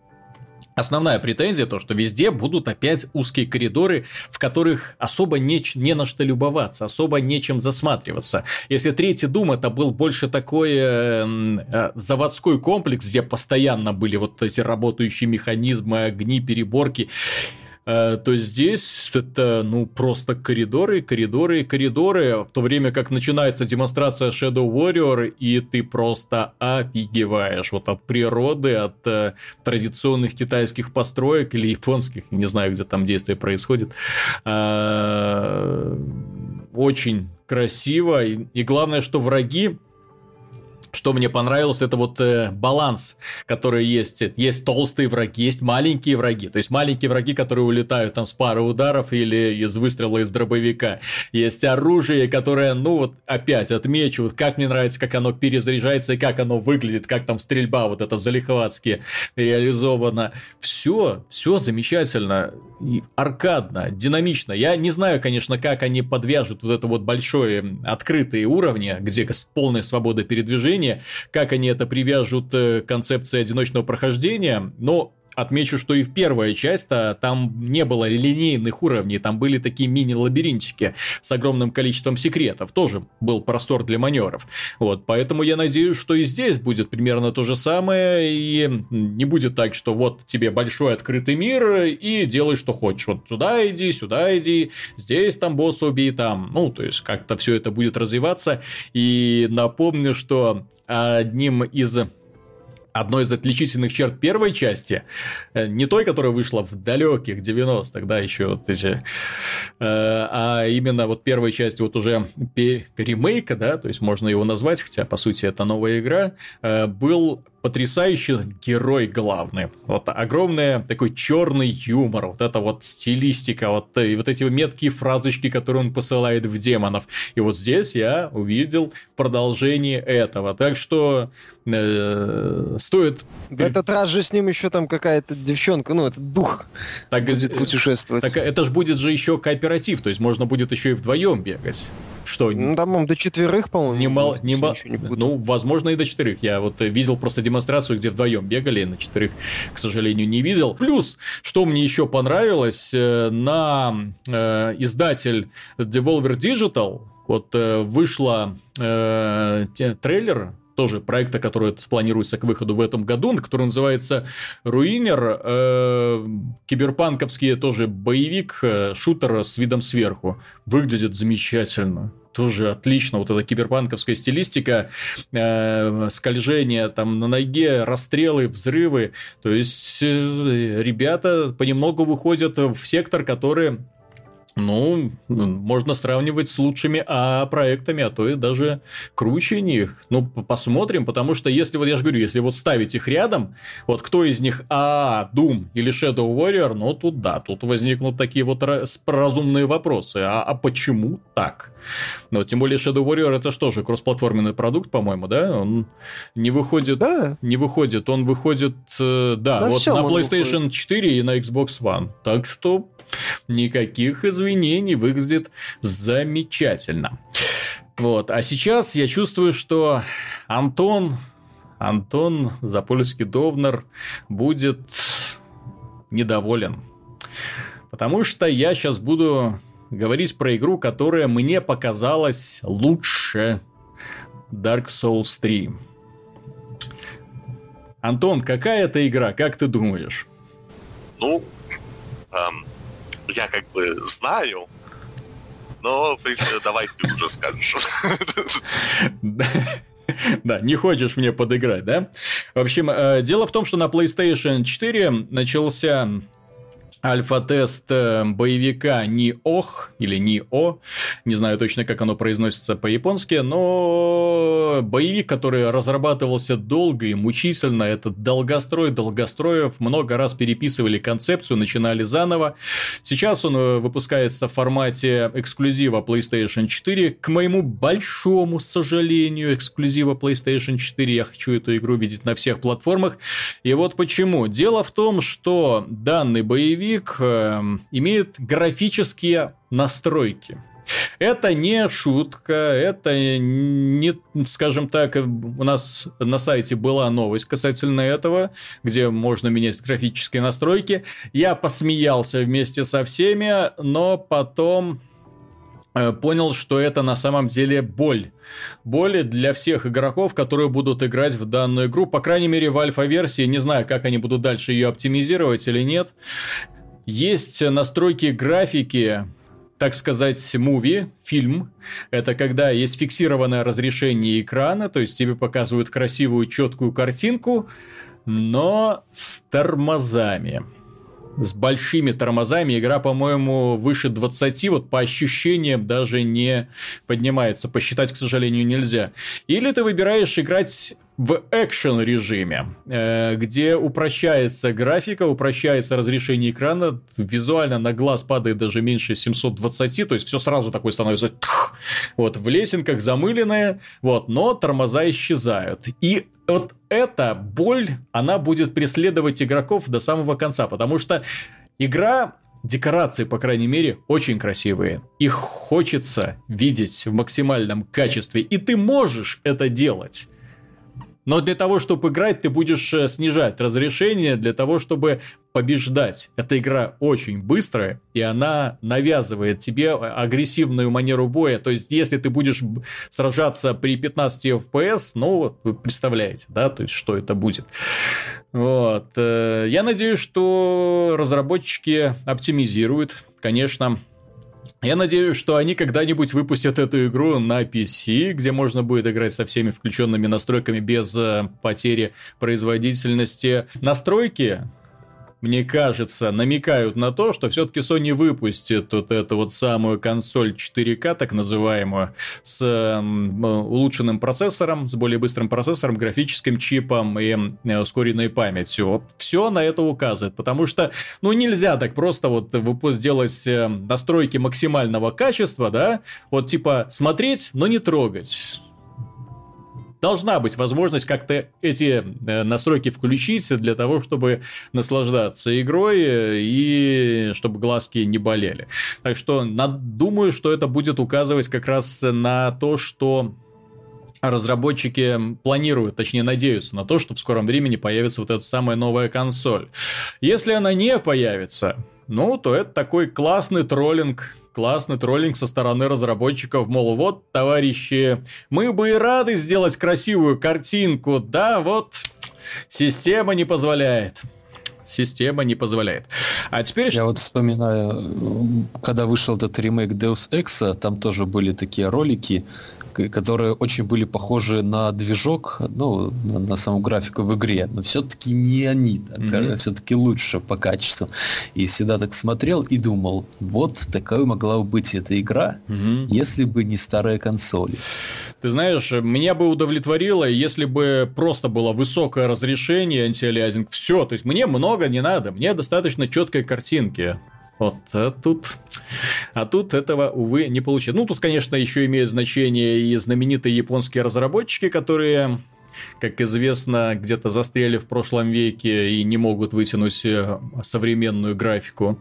Основная претензия то, что везде будут опять узкие коридоры, в которых особо не, не на что любоваться, особо нечем засматриваться. Если третий Дум это был больше такой э, э, заводской комплекс, где постоянно были вот эти работающие механизмы, огни, переборки, то здесь это, ну, просто коридоры, коридоры, коридоры, в то время как начинается демонстрация Shadow Warrior, и ты просто офигеваешь вот от природы, от э, традиционных китайских построек или японских, не знаю, где там действие происходит. Э, очень красиво, и, и главное, что враги что мне понравилось, это вот э, баланс, который есть. Есть толстые враги, есть маленькие враги. То есть маленькие враги, которые улетают там с пары ударов или из выстрела из дробовика. Есть оружие, которое, ну вот опять отмечу, вот как мне нравится, как оно перезаряжается и как оно выглядит, как там стрельба вот это залихватски реализована. Все, все замечательно, аркадно, динамично. Я не знаю, конечно, как они подвяжут вот это вот большое открытые уровни, где полная свобода передвижения, как они это привяжут э, к концепции одиночного прохождения, но Отмечу, что и в первой части там не было линейных уровней, там были такие мини-лабиринтики с огромным количеством секретов. Тоже был простор для маневров. Вот, поэтому я надеюсь, что и здесь будет примерно то же самое, и не будет так, что вот тебе большой открытый мир, и делай, что хочешь. Вот туда иди, сюда иди, здесь там босса убей, там. Ну, то есть, как-то все это будет развиваться. И напомню, что одним из одной из отличительных черт первой части, э, не той, которая вышла в далеких 90-х, да, еще вот эти, э, а именно вот первой части вот уже ремейка, да, то есть можно его назвать, хотя по сути это новая игра, э, был потрясающий герой главный. Вот огромный такой черный юмор, вот эта вот стилистика, вот, и вот эти меткие фразочки, которые он посылает в демонов. И вот здесь я увидел продолжение этого. Так что э, стоит... В этот раз же с ним еще там какая-то девчонка, ну, этот дух так, будет путешествовать. Так это же будет же еще кооператив, то есть можно будет еще и вдвоем бегать. Что? Ну, там, до четверых, по-моему. Не мало, не мало. Ну, возможно, и до четырех. Я вот видел просто демонстрацию, где вдвоем бегали, на четырех, к сожалению, не видел. Плюс, что мне еще понравилось, э, на э, издатель Devolver Digital вот э, вышла э, трейлер тоже проекта, который планируется к выходу в этом году, который называется Руинер, э, киберпанковский тоже боевик, э, шутер с видом сверху. Выглядит замечательно тоже отлично. Вот эта киберпанковская стилистика, э, скольжение там на ноге, расстрелы, взрывы. То есть э, ребята понемногу выходят в сектор, который ну, можно сравнивать с лучшими а проектами, а то и даже круче них. Ну, посмотрим, потому что если, вот я же говорю, если вот ставить их рядом, вот кто из них А, Doom или Shadow Warrior, ну, тут да, тут возникнут такие вот разумные вопросы. А, а почему так? Ну, тем более Shadow Warrior это что же, кроссплатформенный продукт, по-моему, да? Он не выходит... Да. Не выходит, он выходит, э, да, на вот на PlayStation 4 и на Xbox One. Так что никаких извинений, выглядит замечательно. Вот, а сейчас я чувствую, что Антон, Антон Запольский-Довнер будет недоволен. Потому что я сейчас буду говорить про игру, которая мне показалась лучше Dark Souls 3. Антон, какая это игра, как ты думаешь? Ну, эм, я как бы знаю, но давай ты уже скажешь. Да, не хочешь мне подыграть, да? В общем, э, дело в том, что на PlayStation 4 начался альфа-тест э, боевика Ни-Ох или Ни-О, не знаю точно, как оно произносится по-японски, но боевик, который разрабатывался долго и мучительно, это долгострой долгостроев, много раз переписывали концепцию, начинали заново. Сейчас он э, выпускается в формате эксклюзива PlayStation 4. К моему большому сожалению, эксклюзива PlayStation 4, я хочу эту игру видеть на всех платформах. И вот почему. Дело в том, что данный боевик боевик эм, имеет графические настройки. Это не шутка, это не, скажем так, у нас на сайте была новость касательно этого, где можно менять графические настройки. Я посмеялся вместе со всеми, но потом Э, понял, что это на самом деле боль. Боль для всех игроков, которые будут играть в данную игру. По крайней мере, в альфа-версии. Не знаю, как они будут дальше ее оптимизировать или нет. Есть настройки графики, так сказать, муви, фильм. Это когда есть фиксированное разрешение экрана, то есть тебе показывают красивую, четкую картинку, но с тормозами с большими тормозами. Игра, по-моему, выше 20, вот по ощущениям даже не поднимается. Посчитать, к сожалению, нельзя. Или ты выбираешь играть в экшен режиме, э, где упрощается графика, упрощается разрешение экрана, визуально на глаз падает даже меньше 720, то есть все сразу такое становится вот в лесенках замыленное, вот, но тормоза исчезают. И вот эта боль, она будет преследовать игроков до самого конца, потому что игра декорации, по крайней мере, очень красивые. Их хочется видеть в максимальном качестве, и ты можешь это делать. Но для того, чтобы играть, ты будешь э, снижать разрешение для того, чтобы побеждать. Эта игра очень быстрая, и она навязывает тебе э, агрессивную манеру боя. То есть, если ты будешь сражаться при 15 FPS, ну, вот вы представляете, да, то есть, что это будет. Вот. Э, я надеюсь, что разработчики оптимизируют, конечно, я надеюсь, что они когда-нибудь выпустят эту игру на PC, где можно будет играть со всеми включенными настройками без э, потери производительности. Настройки мне кажется, намекают на то, что все-таки Sony выпустит вот эту вот самую консоль 4К, так называемую, с э, улучшенным процессором, с более быстрым процессором, графическим чипом и э, ускоренной памятью. Вот все на это указывает, потому что, ну, нельзя так просто вот сделать э, настройки максимального качества, да, вот типа смотреть, но не трогать должна быть возможность как-то эти э, настройки включить для того, чтобы наслаждаться игрой э, и чтобы глазки не болели. Так что думаю, что это будет указывать как раз на то, что разработчики планируют, точнее надеются на то, что в скором времени появится вот эта самая новая консоль. Если она не появится, ну, то это такой классный троллинг классный троллинг со стороны разработчиков, мол, вот, товарищи, мы бы и рады сделать красивую картинку, да, вот, система не позволяет. Система не позволяет. А теперь... Я вот вспоминаю, когда вышел этот ремейк Deus Ex, там тоже были такие ролики, которые очень были похожи на движок, ну, на, на саму графику в игре, но все-таки не они, так, mm-hmm. все-таки лучше по качеству. И всегда так смотрел и думал, вот такая могла бы быть эта игра, mm-hmm. если бы не старые консоли. Ты знаешь, меня бы удовлетворило, если бы просто было высокое разрешение антиалиазинг. Все, то есть мне много не надо, мне достаточно четкой картинки. Вот, а тут... А тут этого, увы, не получилось. Ну, тут, конечно, еще имеет значение и знаменитые японские разработчики, которые как известно, где-то застряли в прошлом веке и не могут вытянуть э, современную графику.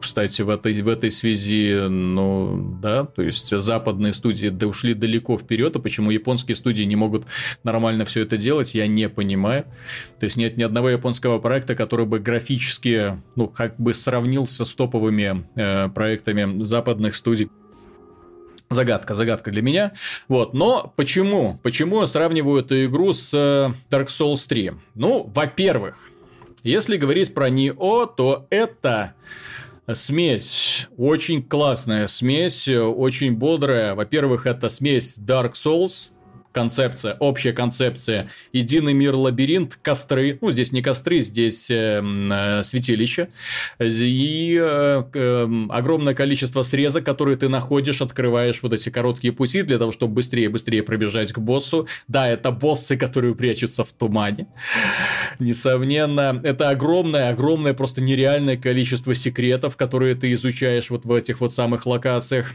Кстати, в этой, в этой связи, ну, да, то есть западные студии да ушли далеко вперед, а почему японские студии не могут нормально все это делать, я не понимаю. То есть нет ни одного японского проекта, который бы графически, ну, как бы сравнился с топовыми э, проектами западных студий. Загадка, загадка для меня. Вот, но почему? Почему я сравниваю эту игру с э, Dark Souls 3? Ну, во-первых, если говорить про Нио, то это Смесь. Очень классная смесь, очень бодрая. Во-первых, это смесь Dark Souls, концепция, общая концепция. Единый мир лабиринт, костры. Ну, здесь не костры, здесь э, э, святилище. И э, э, огромное количество срезок, которые ты находишь, открываешь вот эти короткие пути для того, чтобы быстрее-быстрее пробежать к боссу. Да, это боссы, которые прячутся в тумане. Несомненно, это огромное-огромное, просто нереальное количество секретов, которые ты изучаешь вот в этих вот самых локациях.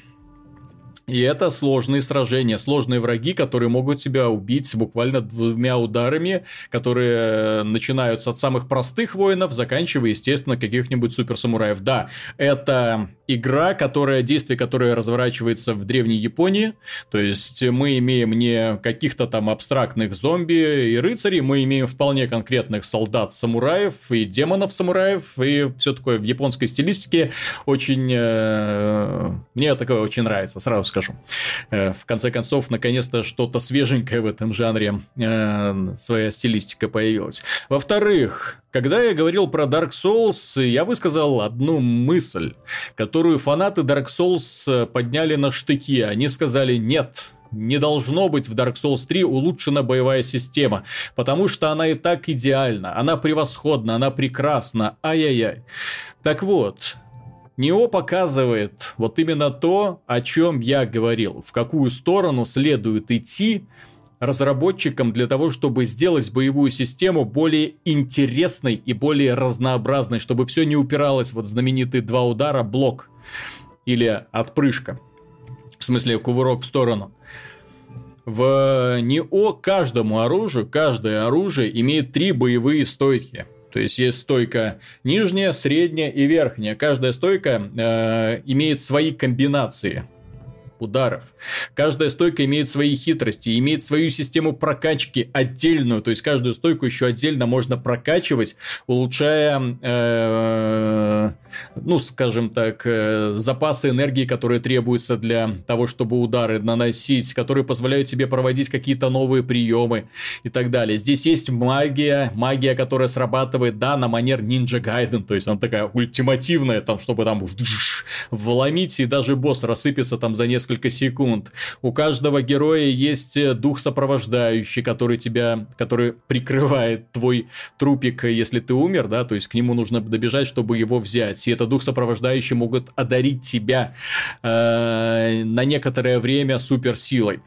И это сложные сражения, сложные враги, которые могут тебя убить буквально двумя ударами, которые э, начинаются от самых простых воинов, заканчивая, естественно, каких-нибудь суперсамураев. Да, это игра, которая, действие которое разворачивается в древней Японии, то есть мы имеем не каких-то там абстрактных зомби и рыцарей, мы имеем вполне конкретных солдат-самураев и демонов-самураев, и все такое в японской стилистике очень... Э, мне такое очень нравится, сразу скажу. Э, в конце концов, наконец-то что-то свеженькое в этом жанре, э, своя стилистика появилась. Во-вторых, когда я говорил про Dark Souls, я высказал одну мысль, которую фанаты Dark Souls э, подняли на штыки. Они сказали «нет». Не должно быть в Dark Souls 3 улучшена боевая система, потому что она и так идеальна, она превосходна, она прекрасна, ай-яй-яй. Так вот, Нео показывает вот именно то, о чем я говорил, в какую сторону следует идти разработчикам для того, чтобы сделать боевую систему более интересной и более разнообразной, чтобы все не упиралось вот знаменитые два удара блок или отпрыжка, в смысле кувырок в сторону. В НИО каждому оружию, каждое оружие имеет три боевые стойки. То есть есть стойка нижняя, средняя и верхняя. Каждая стойка э, имеет свои комбинации ударов. Каждая стойка имеет свои хитрости, имеет свою систему прокачки отдельную, то есть каждую стойку еще отдельно можно прокачивать, улучшая, э, ну, скажем так, э, запасы энергии, которые требуются для того, чтобы удары наносить, которые позволяют тебе проводить какие-то новые приемы и так далее. Здесь есть магия, магия, которая срабатывает, да, на манер Ninja Gaiden, то есть она такая ультимативная, там, чтобы там вломить, и даже босс рассыпется там за несколько секунд. У каждого героя есть э, дух сопровождающий, который тебя, который прикрывает твой трупик, если ты умер, да, то есть к нему нужно добежать, чтобы его взять. И этот дух сопровождающий могут одарить тебя э, на некоторое время суперсилой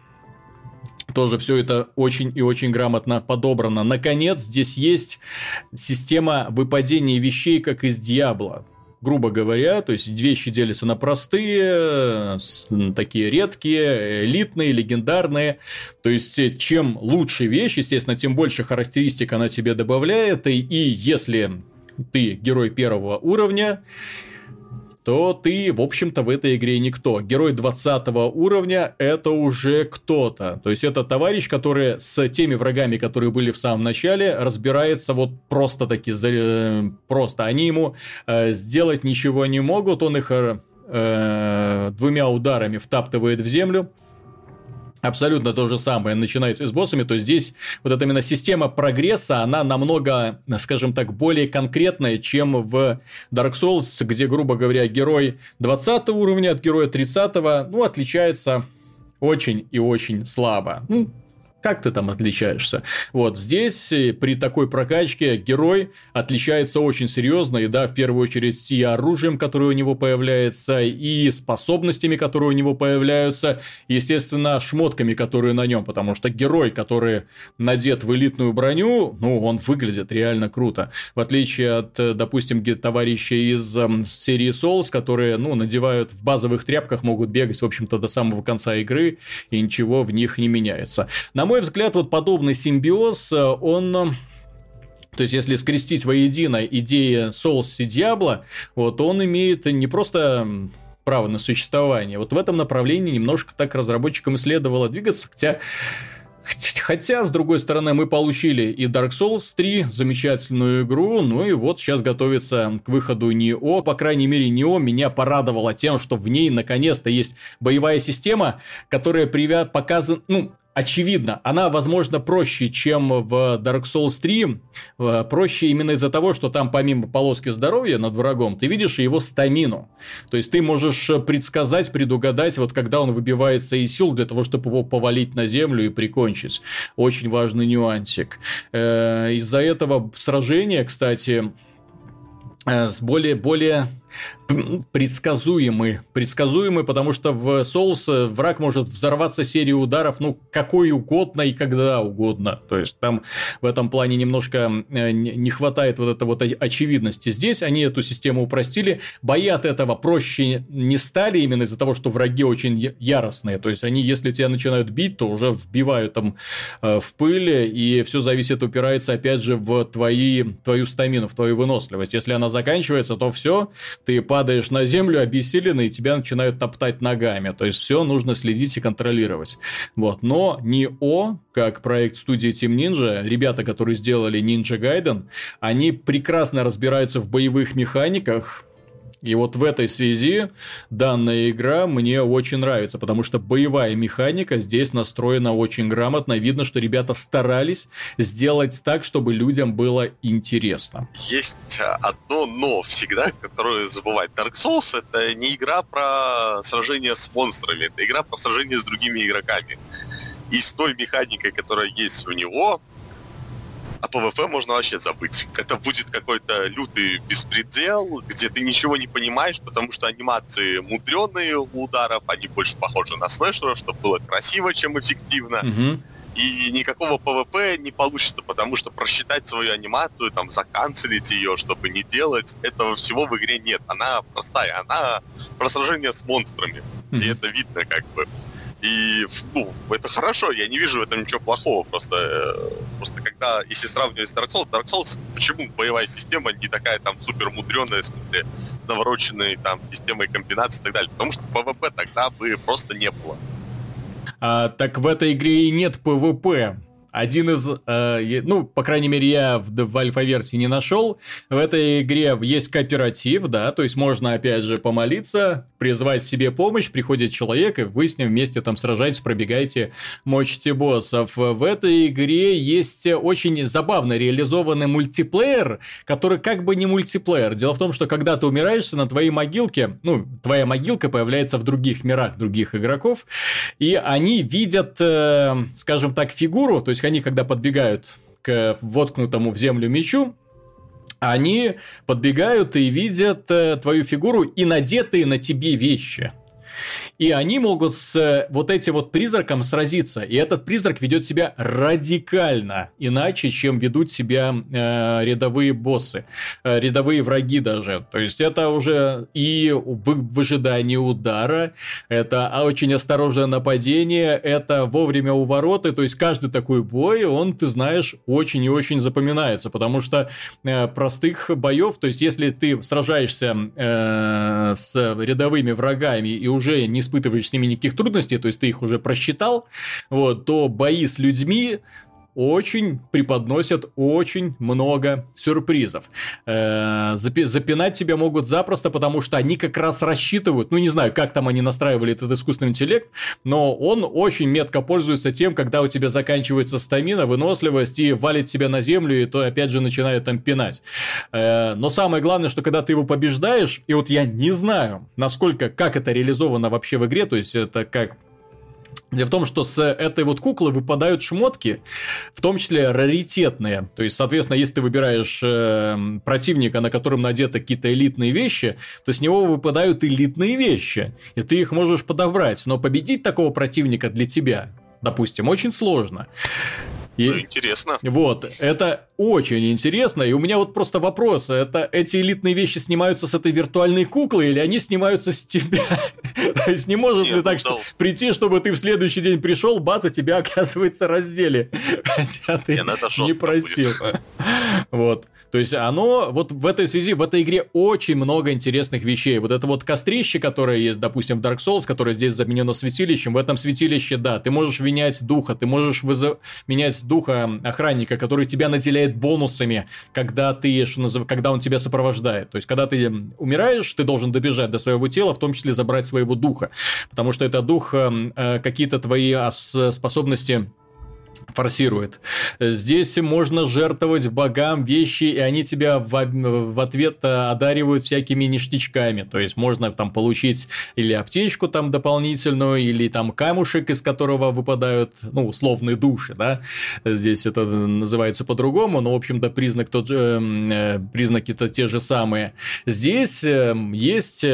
тоже все это очень и очень грамотно подобрано. Наконец, здесь есть система выпадения вещей, как из Диабла грубо говоря, то есть вещи делятся на простые, такие редкие, элитные, легендарные. То есть, э, чем лучше вещь, естественно, тем больше характеристик она тебе добавляет. И, и если ты герой первого уровня, то ты, в общем-то, в этой игре никто. Герой 20 уровня – это уже кто-то. То есть, это товарищ, который с теми врагами, которые были в самом начале, разбирается вот просто-таки, э, просто. Они ему э, сделать ничего не могут, он их э, двумя ударами втаптывает в землю, Абсолютно то же самое начинается с боссами, то здесь вот эта именно система прогресса, она намного, скажем так, более конкретная, чем в Dark Souls, где, грубо говоря, герой 20 уровня от героя 30, ну, отличается очень и очень слабо. Ну, как ты там отличаешься? Вот здесь э, при такой прокачке герой отличается очень серьезно, и да, в первую очередь и оружием, которое у него появляется, и способностями, которые у него появляются, естественно, шмотками, которые на нем, потому что герой, который надет в элитную броню, ну, он выглядит реально круто. В отличие от, э, допустим, товарищей из э, серии Souls, которые, ну, надевают в базовых тряпках, могут бегать, в общем-то, до самого конца игры, и ничего в них не меняется. На мой мой взгляд, вот подобный симбиоз, э, он э, то есть, если скрестить воедино идеи Souls и Diablo, вот он имеет не просто право на существование. Вот в этом направлении немножко так разработчикам и следовало двигаться, хотя Хотя, с другой стороны, мы получили и Dark Souls 3, замечательную игру, ну и вот сейчас готовится к выходу Нео. По крайней мере, Нео меня порадовало тем, что в ней наконец-то есть боевая система, которая привя... показана... Ну, очевидно, она, возможно, проще, чем в Dark Souls 3. Э, проще именно из-за того, что там помимо полоски здоровья над врагом, ты видишь его стамину. То есть, ты можешь предсказать, предугадать, вот когда он выбивается из сил для того, чтобы его повалить на землю и прикончить. Очень важный нюансик. Э, из-за этого сражения, кстати, э, с более, более предсказуемый. Предсказуемый, потому что в Souls э, враг может взорваться серией ударов, ну, какой угодно и когда угодно. То есть, там в этом плане немножко э, не хватает вот этой вот очевидности. Здесь они эту систему упростили. Бои от этого проще не стали именно из-за того, что враги очень яростные. То есть, они, если тебя начинают бить, то уже вбивают там э, в пыль, и все зависит, упирается опять же в твои, твою стамину, в твою выносливость. Если она заканчивается, то все, ты падаешь на землю обессиленный, и тебя начинают топтать ногами. То есть, все нужно следить и контролировать. Вот. Но не О, как проект студии Team Ninja, ребята, которые сделали Ninja Gaiden, они прекрасно разбираются в боевых механиках, и вот в этой связи данная игра мне очень нравится, потому что боевая механика здесь настроена очень грамотно. Видно, что ребята старались сделать так, чтобы людям было интересно. Есть одно но всегда, которое забывать. Dark Souls это не игра про сражение с монстрами, это игра про сражение с другими игроками. И с той механикой, которая есть у Nioh, о PvP можно вообще забыть. Это будет какой-то лютый беспредел, где ты ничего не понимаешь, потому что анимации мудреные у ударов, они больше похожи на слэшера, чтобы было красиво, чем эффективно. Угу. И никакого PvP не получится, потому что просчитать свою анимацию, там, заканцелить ее, чтобы не делать, этого всего в игре нет. Она простая, она про сражение с монстрами. Mm-hmm. И это видно как бы. И ну, это хорошо, я не вижу в этом ничего плохого. Просто, э, просто когда, если сравнивать с Dark Souls, Dark Souls, почему боевая система не такая там супер мудреная, в смысле, с навороченной там системой комбинаций и так далее? Потому что PvP тогда бы просто не было. А, так в этой игре и нет PvP один из, э, ну, по крайней мере, я в, в альфа-версии не нашел. В этой игре есть кооператив, да, то есть можно, опять же, помолиться, призвать себе помощь, приходит человек, и вы с ним вместе там сражаетесь, пробегаете, мочите боссов. В этой игре есть очень забавно реализованный мультиплеер, который как бы не мультиплеер. Дело в том, что когда ты умираешь, на твоей могилке, ну, твоя могилка появляется в других мирах других игроков, и они видят, э, скажем так, фигуру, то есть они, когда подбегают к воткнутому в землю мечу, они подбегают и видят э, твою фигуру и надетые на тебе вещи и они могут с э, вот этим вот призраком сразиться, и этот призрак ведет себя радикально иначе, чем ведут себя э, рядовые боссы, э, рядовые враги даже. То есть это уже и в, в ожидании удара, это очень осторожное нападение, это вовремя увороты, то есть каждый такой бой, он, ты знаешь, очень и очень запоминается, потому что э, простых боев, то есть если ты сражаешься э, с рядовыми врагами и уже не испытываешь с ними никаких трудностей, то есть ты их уже просчитал, вот, то бои с людьми очень преподносят очень много сюрпризов. Э, запинать тебя могут запросто, потому что они как раз рассчитывают, ну не знаю, как там они настраивали этот искусственный интеллект, но он очень метко пользуется тем, когда у тебя заканчивается стамина, выносливость и валит тебя на землю, и то опять же начинает там пинать. Э, но самое главное, что когда ты его побеждаешь, и вот я не знаю, насколько, как это реализовано вообще в игре, то есть это как Дело в том, что с этой вот куклы выпадают шмотки, в том числе раритетные. То есть, соответственно, если ты выбираешь э, противника, на котором надеты какие-то элитные вещи, то с него выпадают элитные вещи, и ты их можешь подобрать. Но победить такого противника для тебя, допустим, очень сложно. И, ну, интересно. Вот, это очень интересно. И у меня вот просто вопрос. Это эти элитные вещи снимаются с этой виртуальной куклы или они снимаются с тебя? То есть не может ли так что прийти, чтобы ты в следующий день пришел, бац, а тебя оказывается раздели. Хотя ты не просил. Вот. То есть оно вот в этой связи, в этой игре очень много интересных вещей. Вот это вот кострище, которое есть, допустим, в Dark Souls, которое здесь заменено светилищем, в этом светилище, да, ты можешь менять духа, ты можешь вызов... менять духа охранника, который тебя наделяет бонусами, когда ты, что назыв... когда он тебя сопровождает. То есть, когда ты умираешь, ты должен добежать до своего тела, в том числе забрать свои твоего духа. Потому что это дух э, какие-то твои способности форсирует. Здесь можно жертвовать богам вещи, и они тебя в, в ответ э, одаривают всякими ништячками. То есть можно там получить или аптечку там дополнительную, или там камушек, из которого выпадают, ну, условные души, да. Здесь это называется по-другому, но, в общем-то, признак тот, э, э, признаки-то те же самые. Здесь э, есть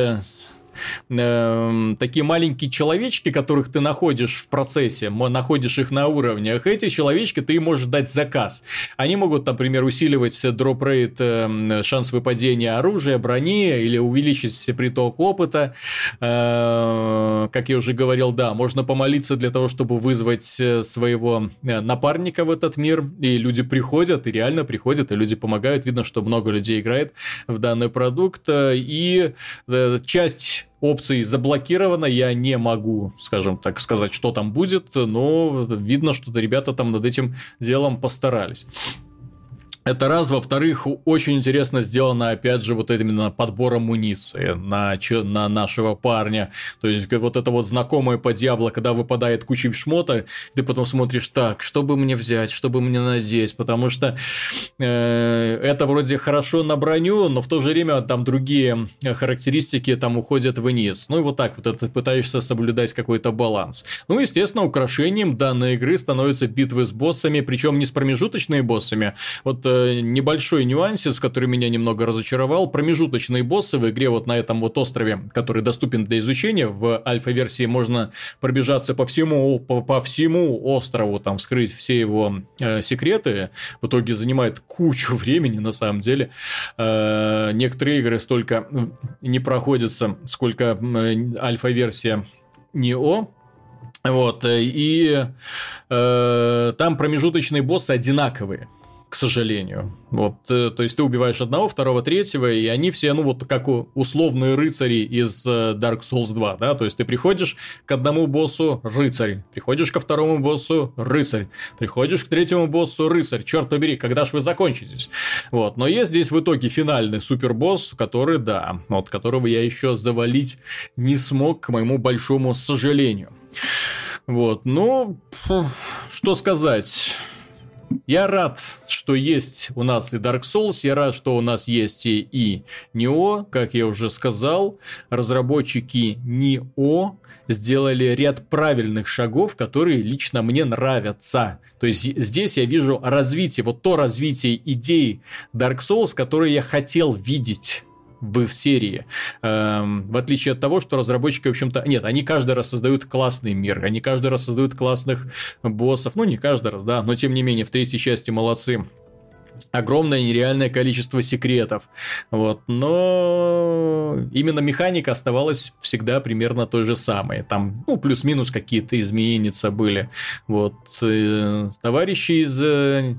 э, такие маленькие человечки, которых ты находишь в процессе, находишь их на уровнях, эти человечки ты можешь дать заказ. Они могут, например, усиливать дроп рейт, э, шанс выпадения оружия, брони или увеличить приток опыта. Э, как я уже говорил, да, можно помолиться для того, чтобы вызвать э, своего э, напарника в этот мир, и люди приходят, и реально приходят, и люди помогают. Видно, что много людей играет в данный продукт, э, и часть опций заблокировано, я не могу, скажем так, сказать, что там будет, но видно, что ребята там над этим делом постарались. Это раз. Во-вторых, очень интересно сделано, опять же, вот именно подбор амуниции на, на нашего парня. То есть, вот это вот знакомое по Диабло, когда выпадает куча шмота, ты потом смотришь, так, что бы мне взять, что бы мне надеть, потому что э, это вроде хорошо на броню, но в то же время там другие характеристики там уходят вниз. Ну и вот так вот это пытаешься соблюдать какой-то баланс. Ну, естественно, украшением данной игры становятся битвы с боссами, причем не с промежуточными боссами. Вот небольшой нюансец, который меня немного разочаровал. Промежуточные боссы в игре вот на этом вот острове, который доступен для изучения, в альфа-версии можно пробежаться по всему, по, по всему острову, там вскрыть все его э, секреты. В итоге занимает кучу времени, на самом деле. Э, некоторые игры столько не проходятся, сколько э, альфа-версия НИО, вот, и э, там промежуточные боссы одинаковые к сожалению. Вот, э, то есть ты убиваешь одного, второго, третьего, и они все, ну вот как условные рыцари из э, Dark Souls 2, да, то есть ты приходишь к одному боссу рыцарь, приходишь ко второму боссу рыцарь, приходишь к третьему боссу рыцарь, черт побери, когда ж вы закончитесь? Вот, но есть здесь в итоге финальный супербосс, который, да, вот, которого я еще завалить не смог, к моему большому сожалению. Вот, ну, что сказать я рад, что есть у нас и Dark Souls, я рад, что у нас есть и, и Neo, как я уже сказал, разработчики Neo сделали ряд правильных шагов, которые лично мне нравятся. То есть здесь я вижу развитие, вот то развитие идей Dark Souls, которое я хотел видеть в серии. Эм, в отличие от того, что разработчики, в общем-то, нет, они каждый раз создают классный мир, они каждый раз создают классных боссов, ну не каждый раз, да, но тем не менее в третьей части молодцы огромное нереальное количество секретов. Вот. Но именно механика оставалась всегда примерно той же самой. Там, ну, плюс-минус какие-то изменения были. Вот. Э, товарищи из э,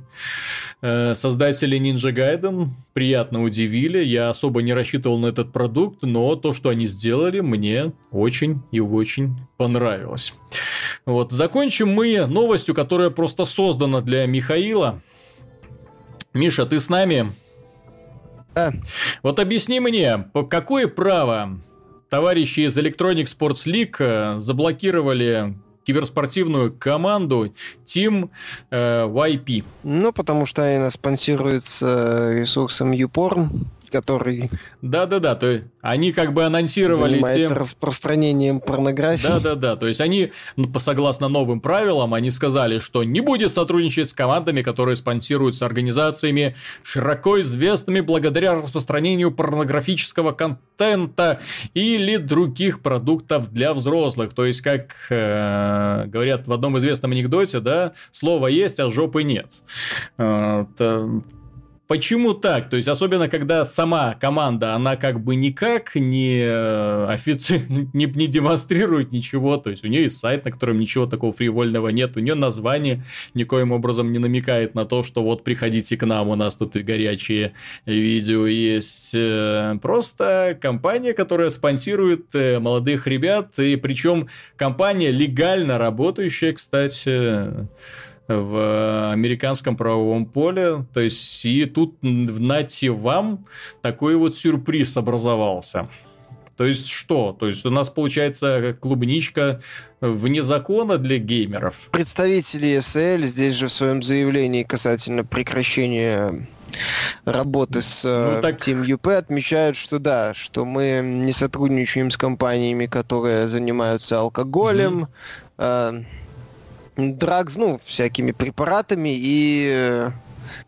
э, создателей Ninja Gaiden приятно удивили. Я особо не рассчитывал на этот продукт, но то, что они сделали, мне очень и очень понравилось. Вот. Закончим мы новостью, которая просто создана для Михаила. Миша, ты с нами? Да. Вот объясни мне, по какое право товарищи из Electronic Sports League э, заблокировали киберспортивную команду Team э, YP? Ну, потому что она спонсируется ресурсом YouPorn, который... Да-да-да, то есть они как бы анонсировали... Занимается тем... распространением порнографии. Да-да-да, то есть они, ну, согласно новым правилам, они сказали, что не будет сотрудничать с командами, которые спонсируются организациями, широко известными благодаря распространению порнографического контента или других продуктов для взрослых. То есть, как э, говорят в одном известном анекдоте, да, слово есть, а жопы нет. Э, Почему так? То есть, особенно, когда сама команда, она как бы никак не, э, офици... не, не демонстрирует ничего. То есть, у нее есть сайт, на котором ничего такого фривольного нет. У нее название никоим образом не намекает на то, что вот приходите к нам, у нас тут и горячие видео есть. Э, просто компания, которая спонсирует э, молодых ребят. И причем компания легально работающая, кстати в американском правовом поле. То есть, и тут, нате вам, такой вот сюрприз образовался. То есть что? То есть у нас получается клубничка вне закона для геймеров. Представители ESL здесь же в своем заявлении касательно прекращения работы с ну, так... Team UP отмечают, что да, что мы не сотрудничаем с компаниями, которые занимаются алкоголем, mm-hmm. Драгс, ну, всякими препаратами и э,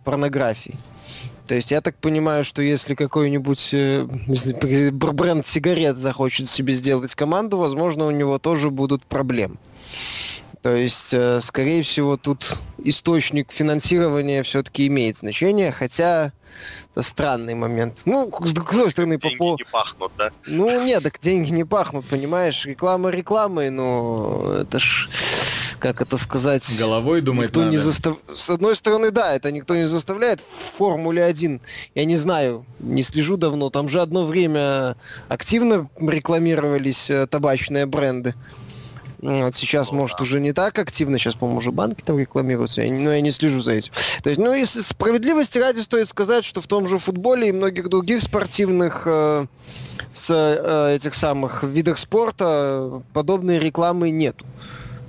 порнографией. То есть я так понимаю, что если какой-нибудь э, бренд сигарет захочет себе сделать команду, возможно, у него тоже будут проблемы. То есть, э, скорее всего, тут источник финансирования все-таки имеет значение, хотя это странный момент. Ну, с другой стороны, деньги по... не пахнут, да? Ну, нет, так деньги не пахнут, понимаешь? Реклама рекламой, но это ж как это сказать... Головой думать никто надо. Не застав... С одной стороны, да, это никто не заставляет. В Формуле 1, я не знаю, не слежу давно, там же одно время активно рекламировались э, табачные бренды. Вот сейчас, ну, может, да. уже не так активно, сейчас, по-моему, уже банки там рекламируются, я, но я не слежу за этим. То есть, ну, если справедливости ради стоит сказать, что в том же футболе и многих других спортивных э, с э, этих самых видах спорта подобной рекламы нету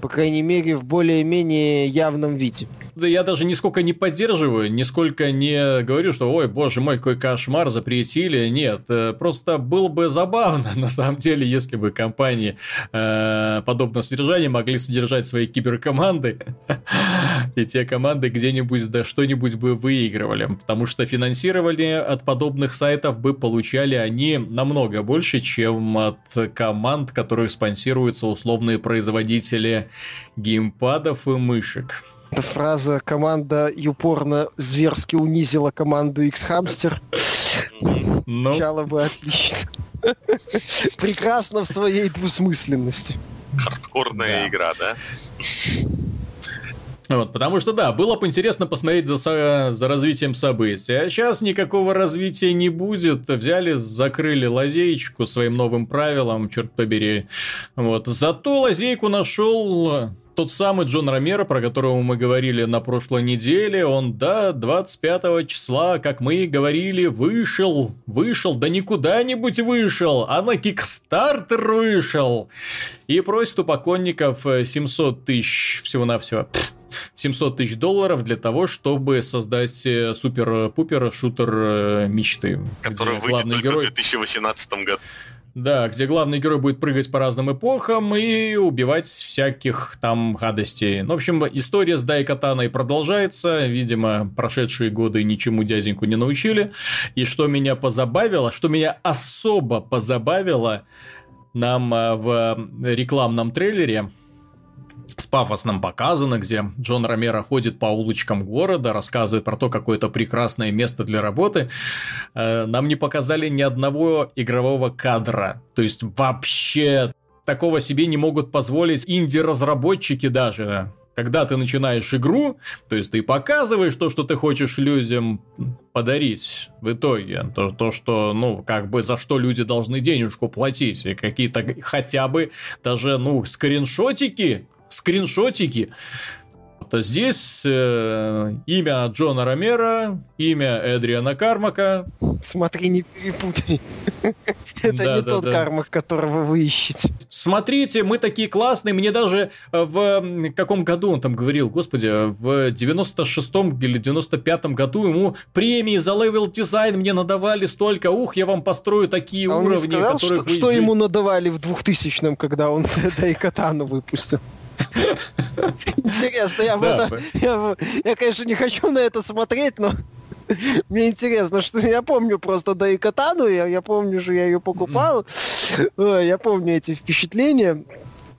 по крайней мере, в более-менее явном виде я даже нисколько не поддерживаю, нисколько не говорю, что, ой, боже мой, какой кошмар, запретили. Нет, э, просто было бы забавно, на самом деле, если бы компании э, подобного содержания могли содержать свои киберкоманды, и те команды где-нибудь да что-нибудь бы выигрывали. Потому что финансирование от подобных сайтов бы получали они намного больше, чем от команд, которых спонсируются условные производители геймпадов и мышек. Эта фраза «команда упорно зверски унизила команду X-Hamster» ну. бы отлично. Прекрасно в своей двусмысленности. Хардкорная да. игра, да? Вот, потому что, да, было бы интересно посмотреть за, за развитием событий. А сейчас никакого развития не будет. Взяли, закрыли лазеечку своим новым правилам, черт побери. Вот. Зато лазейку нашел тот самый Джон Ромеро, про которого мы говорили на прошлой неделе, он, да, 25 числа, как мы и говорили, вышел, вышел, да не куда-нибудь вышел, а на Кикстартер вышел. И просит у поклонников 700 тысяч всего-навсего. 700 тысяч долларов для того, чтобы создать э, супер-пупер шутер э, мечты. Который выйдет только герой... в 2018 году. Да, где главный герой будет прыгать по разным эпохам и убивать всяких там гадостей. Ну, в общем, история с Дайкатаной продолжается. Видимо, прошедшие годы ничему дяденьку не научили. И что меня позабавило, что меня особо позабавило, нам а, в рекламном трейлере с пафосным показано, где Джон Ромеро ходит по улочкам города, рассказывает про то, какое это прекрасное место для работы. Э, нам не показали ни одного игрового кадра. То есть вообще такого себе не могут позволить инди-разработчики даже. Когда ты начинаешь игру, то есть ты показываешь то, что ты хочешь людям подарить в итоге. То, то что, ну, как бы за что люди должны денежку платить. И какие-то хотя бы даже, ну, скриншотики скриншотики. То здесь э, имя Джона Ромера, имя Эдриана Кармака. Смотри, не перепутай. Это не тот Кармак, которого вы ищете. Смотрите, мы такие классные. Мне даже в каком году он там говорил, господи, в 96-м или 95-м году ему премии за level design мне надавали столько. Ух, я вам построю такие а уровни, которые... Что ему надавали в 2000-м, когда он Дайкатану выпустил? Интересно, я, да, это, я, я, конечно, не хочу на это смотреть, но мне интересно, что я помню просто да и Катану, я, я помню же, я ее покупал, я помню эти впечатления.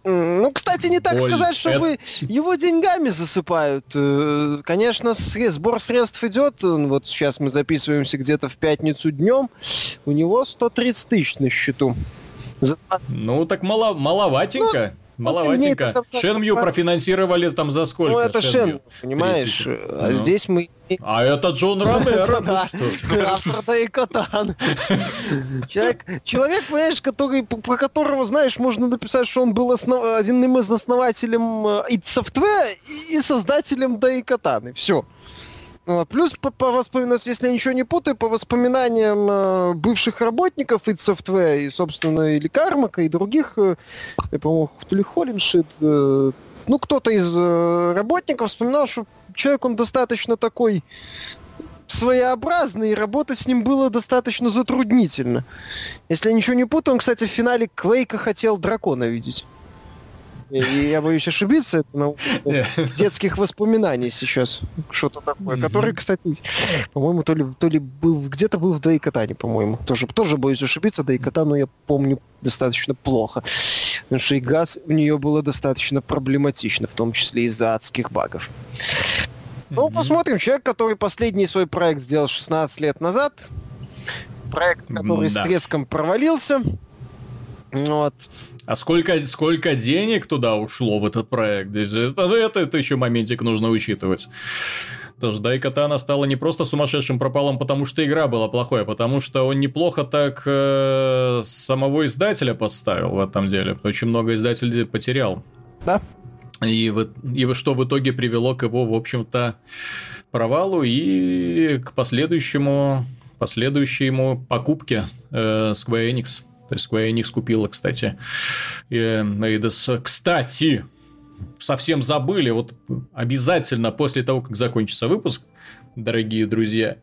Ну, кстати, не так Оль, сказать, чтобы это... его деньгами засыпают. Э, конечно, сбор средств идет. Вот сейчас мы записываемся где-то в пятницу днем. У него 130 тысяч на счету. Ну, так мало, маловатенько. Ну, Маловатенько. Шенмью профинансировали там за сколько? Ну, это Шен, понимаешь? А ну. здесь мы... А это Джон Ромеро, ну что? Автор и Катан. Человек, понимаешь, который, про которого, знаешь, можно написать, что он был основ... одним из основателем id э, Software и создателем Дайкатаны. Все. А плюс по, по воспоминаниям, если я ничего не путаю, по воспоминаниям э, бывших работников id Software и, собственно, или Кармака, и других, э, я, по-моему, то ли Холлиншит, э, ну, кто-то из э, работников вспоминал, что человек, он достаточно такой своеобразный, и работать с ним было достаточно затруднительно. Если я ничего не путаю, он, кстати, в финале Квейка хотел дракона видеть. И я боюсь ошибиться, это на детских воспоминаний сейчас что-то такое, который, кстати, по-моему, то ли, то ли был где-то был в Дайкатане, по-моему. Тоже, тоже боюсь ошибиться, Дайкатану я помню достаточно плохо. Потому что игра у нее было достаточно проблематично, в том числе из-за адских багов. Ну, посмотрим. Человек, который последний свой проект сделал 16 лет назад. Проект, который да. с треском провалился. Вот. А сколько, сколько денег туда ушло в этот проект? Это, это, это еще моментик нужно учитывать. Тоже Дайкатана стала не просто сумасшедшим пропалом, потому что игра была плохой, а потому что он неплохо так э, самого издателя подставил в этом деле. Очень много издателей потерял. Да. И, в, и что в итоге привело к его, в общем-то, провалу и к последующему, последующему покупке э, Square Enix. То есть Square Enix купила, кстати, Eidos. Кстати, совсем забыли, вот обязательно после того, как закончится выпуск, дорогие друзья,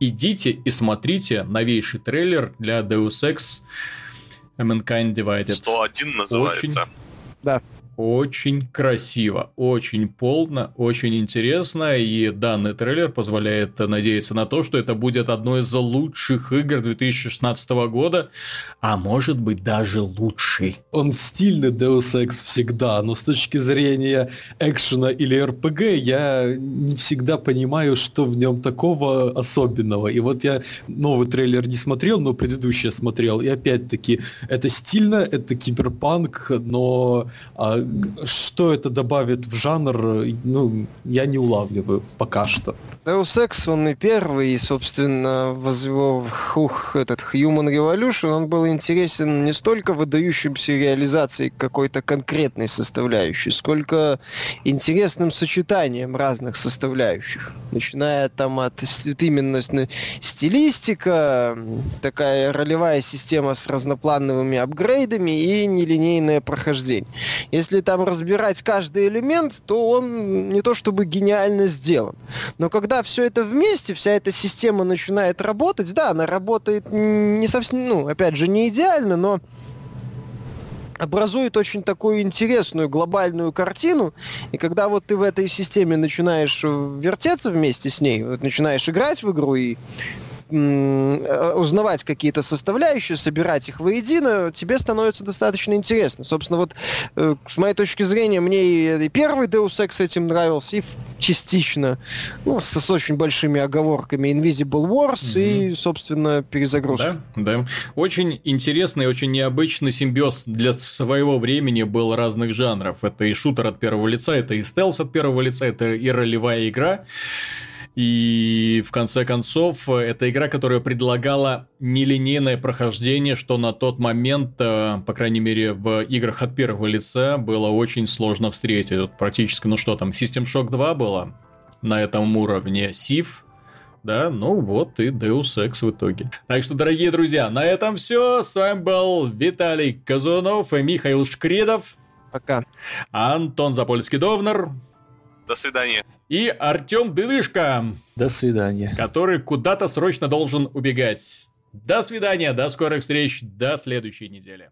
идите и смотрите новейший трейлер для Deus Ex Mankind Divided. 101 называется. Очень... Да очень красиво, очень полно, очень интересно, и данный трейлер позволяет надеяться на то, что это будет одно из лучших игр 2016 года, а может быть даже лучший. Он стильный Deus Ex всегда, но с точки зрения экшена или РПГ я не всегда понимаю, что в нем такого особенного. И вот я новый трейлер не смотрел, но предыдущий смотрел, и опять-таки это стильно, это киберпанк, но а, что это добавит в жанр, ну, я не улавливаю пока что. Deus Ex, он и первый, и, собственно, его ух, этот Human Revolution, он был интересен не столько выдающимся реализацией какой-то конкретной составляющей, сколько интересным сочетанием разных составляющих. Начиная там от именно стилистика, такая ролевая система с разноплановыми апгрейдами и нелинейное прохождение. Если там разбирать каждый элемент, то он не то чтобы гениально сделан. Но когда все это вместе, вся эта система начинает работать, да, она работает не совсем, ну, опять же, не идеально, но образует очень такую интересную глобальную картину, и когда вот ты в этой системе начинаешь вертеться вместе с ней, вот начинаешь играть в игру и узнавать какие-то составляющие, собирать их воедино, тебе становится достаточно интересно. Собственно, вот э, с моей точки зрения, мне и первый Deus Ex этим нравился, и частично, ну, с, с очень большими оговорками Invisible Wars mm-hmm. и, собственно, перезагрузка. Да, да. Очень интересный, очень необычный симбиоз для своего времени был разных жанров. Это и шутер от первого лица, это и стелс от первого лица, это и ролевая игра. И в конце концов, это игра, которая предлагала нелинейное прохождение, что на тот момент, э, по крайней мере, в играх от первого лица было очень сложно встретить. Вот практически, ну что там, System Shock 2 было на этом уровне, Civ, да, ну вот и Deus Ex в итоге. Так что, дорогие друзья, на этом все. С вами был Виталий Казунов и Михаил Шкредов. Пока. Антон Запольский-Довнер. До свидания и Артем Дыдышко. До свидания. Который куда-то срочно должен убегать. До свидания, до скорых встреч, до следующей недели.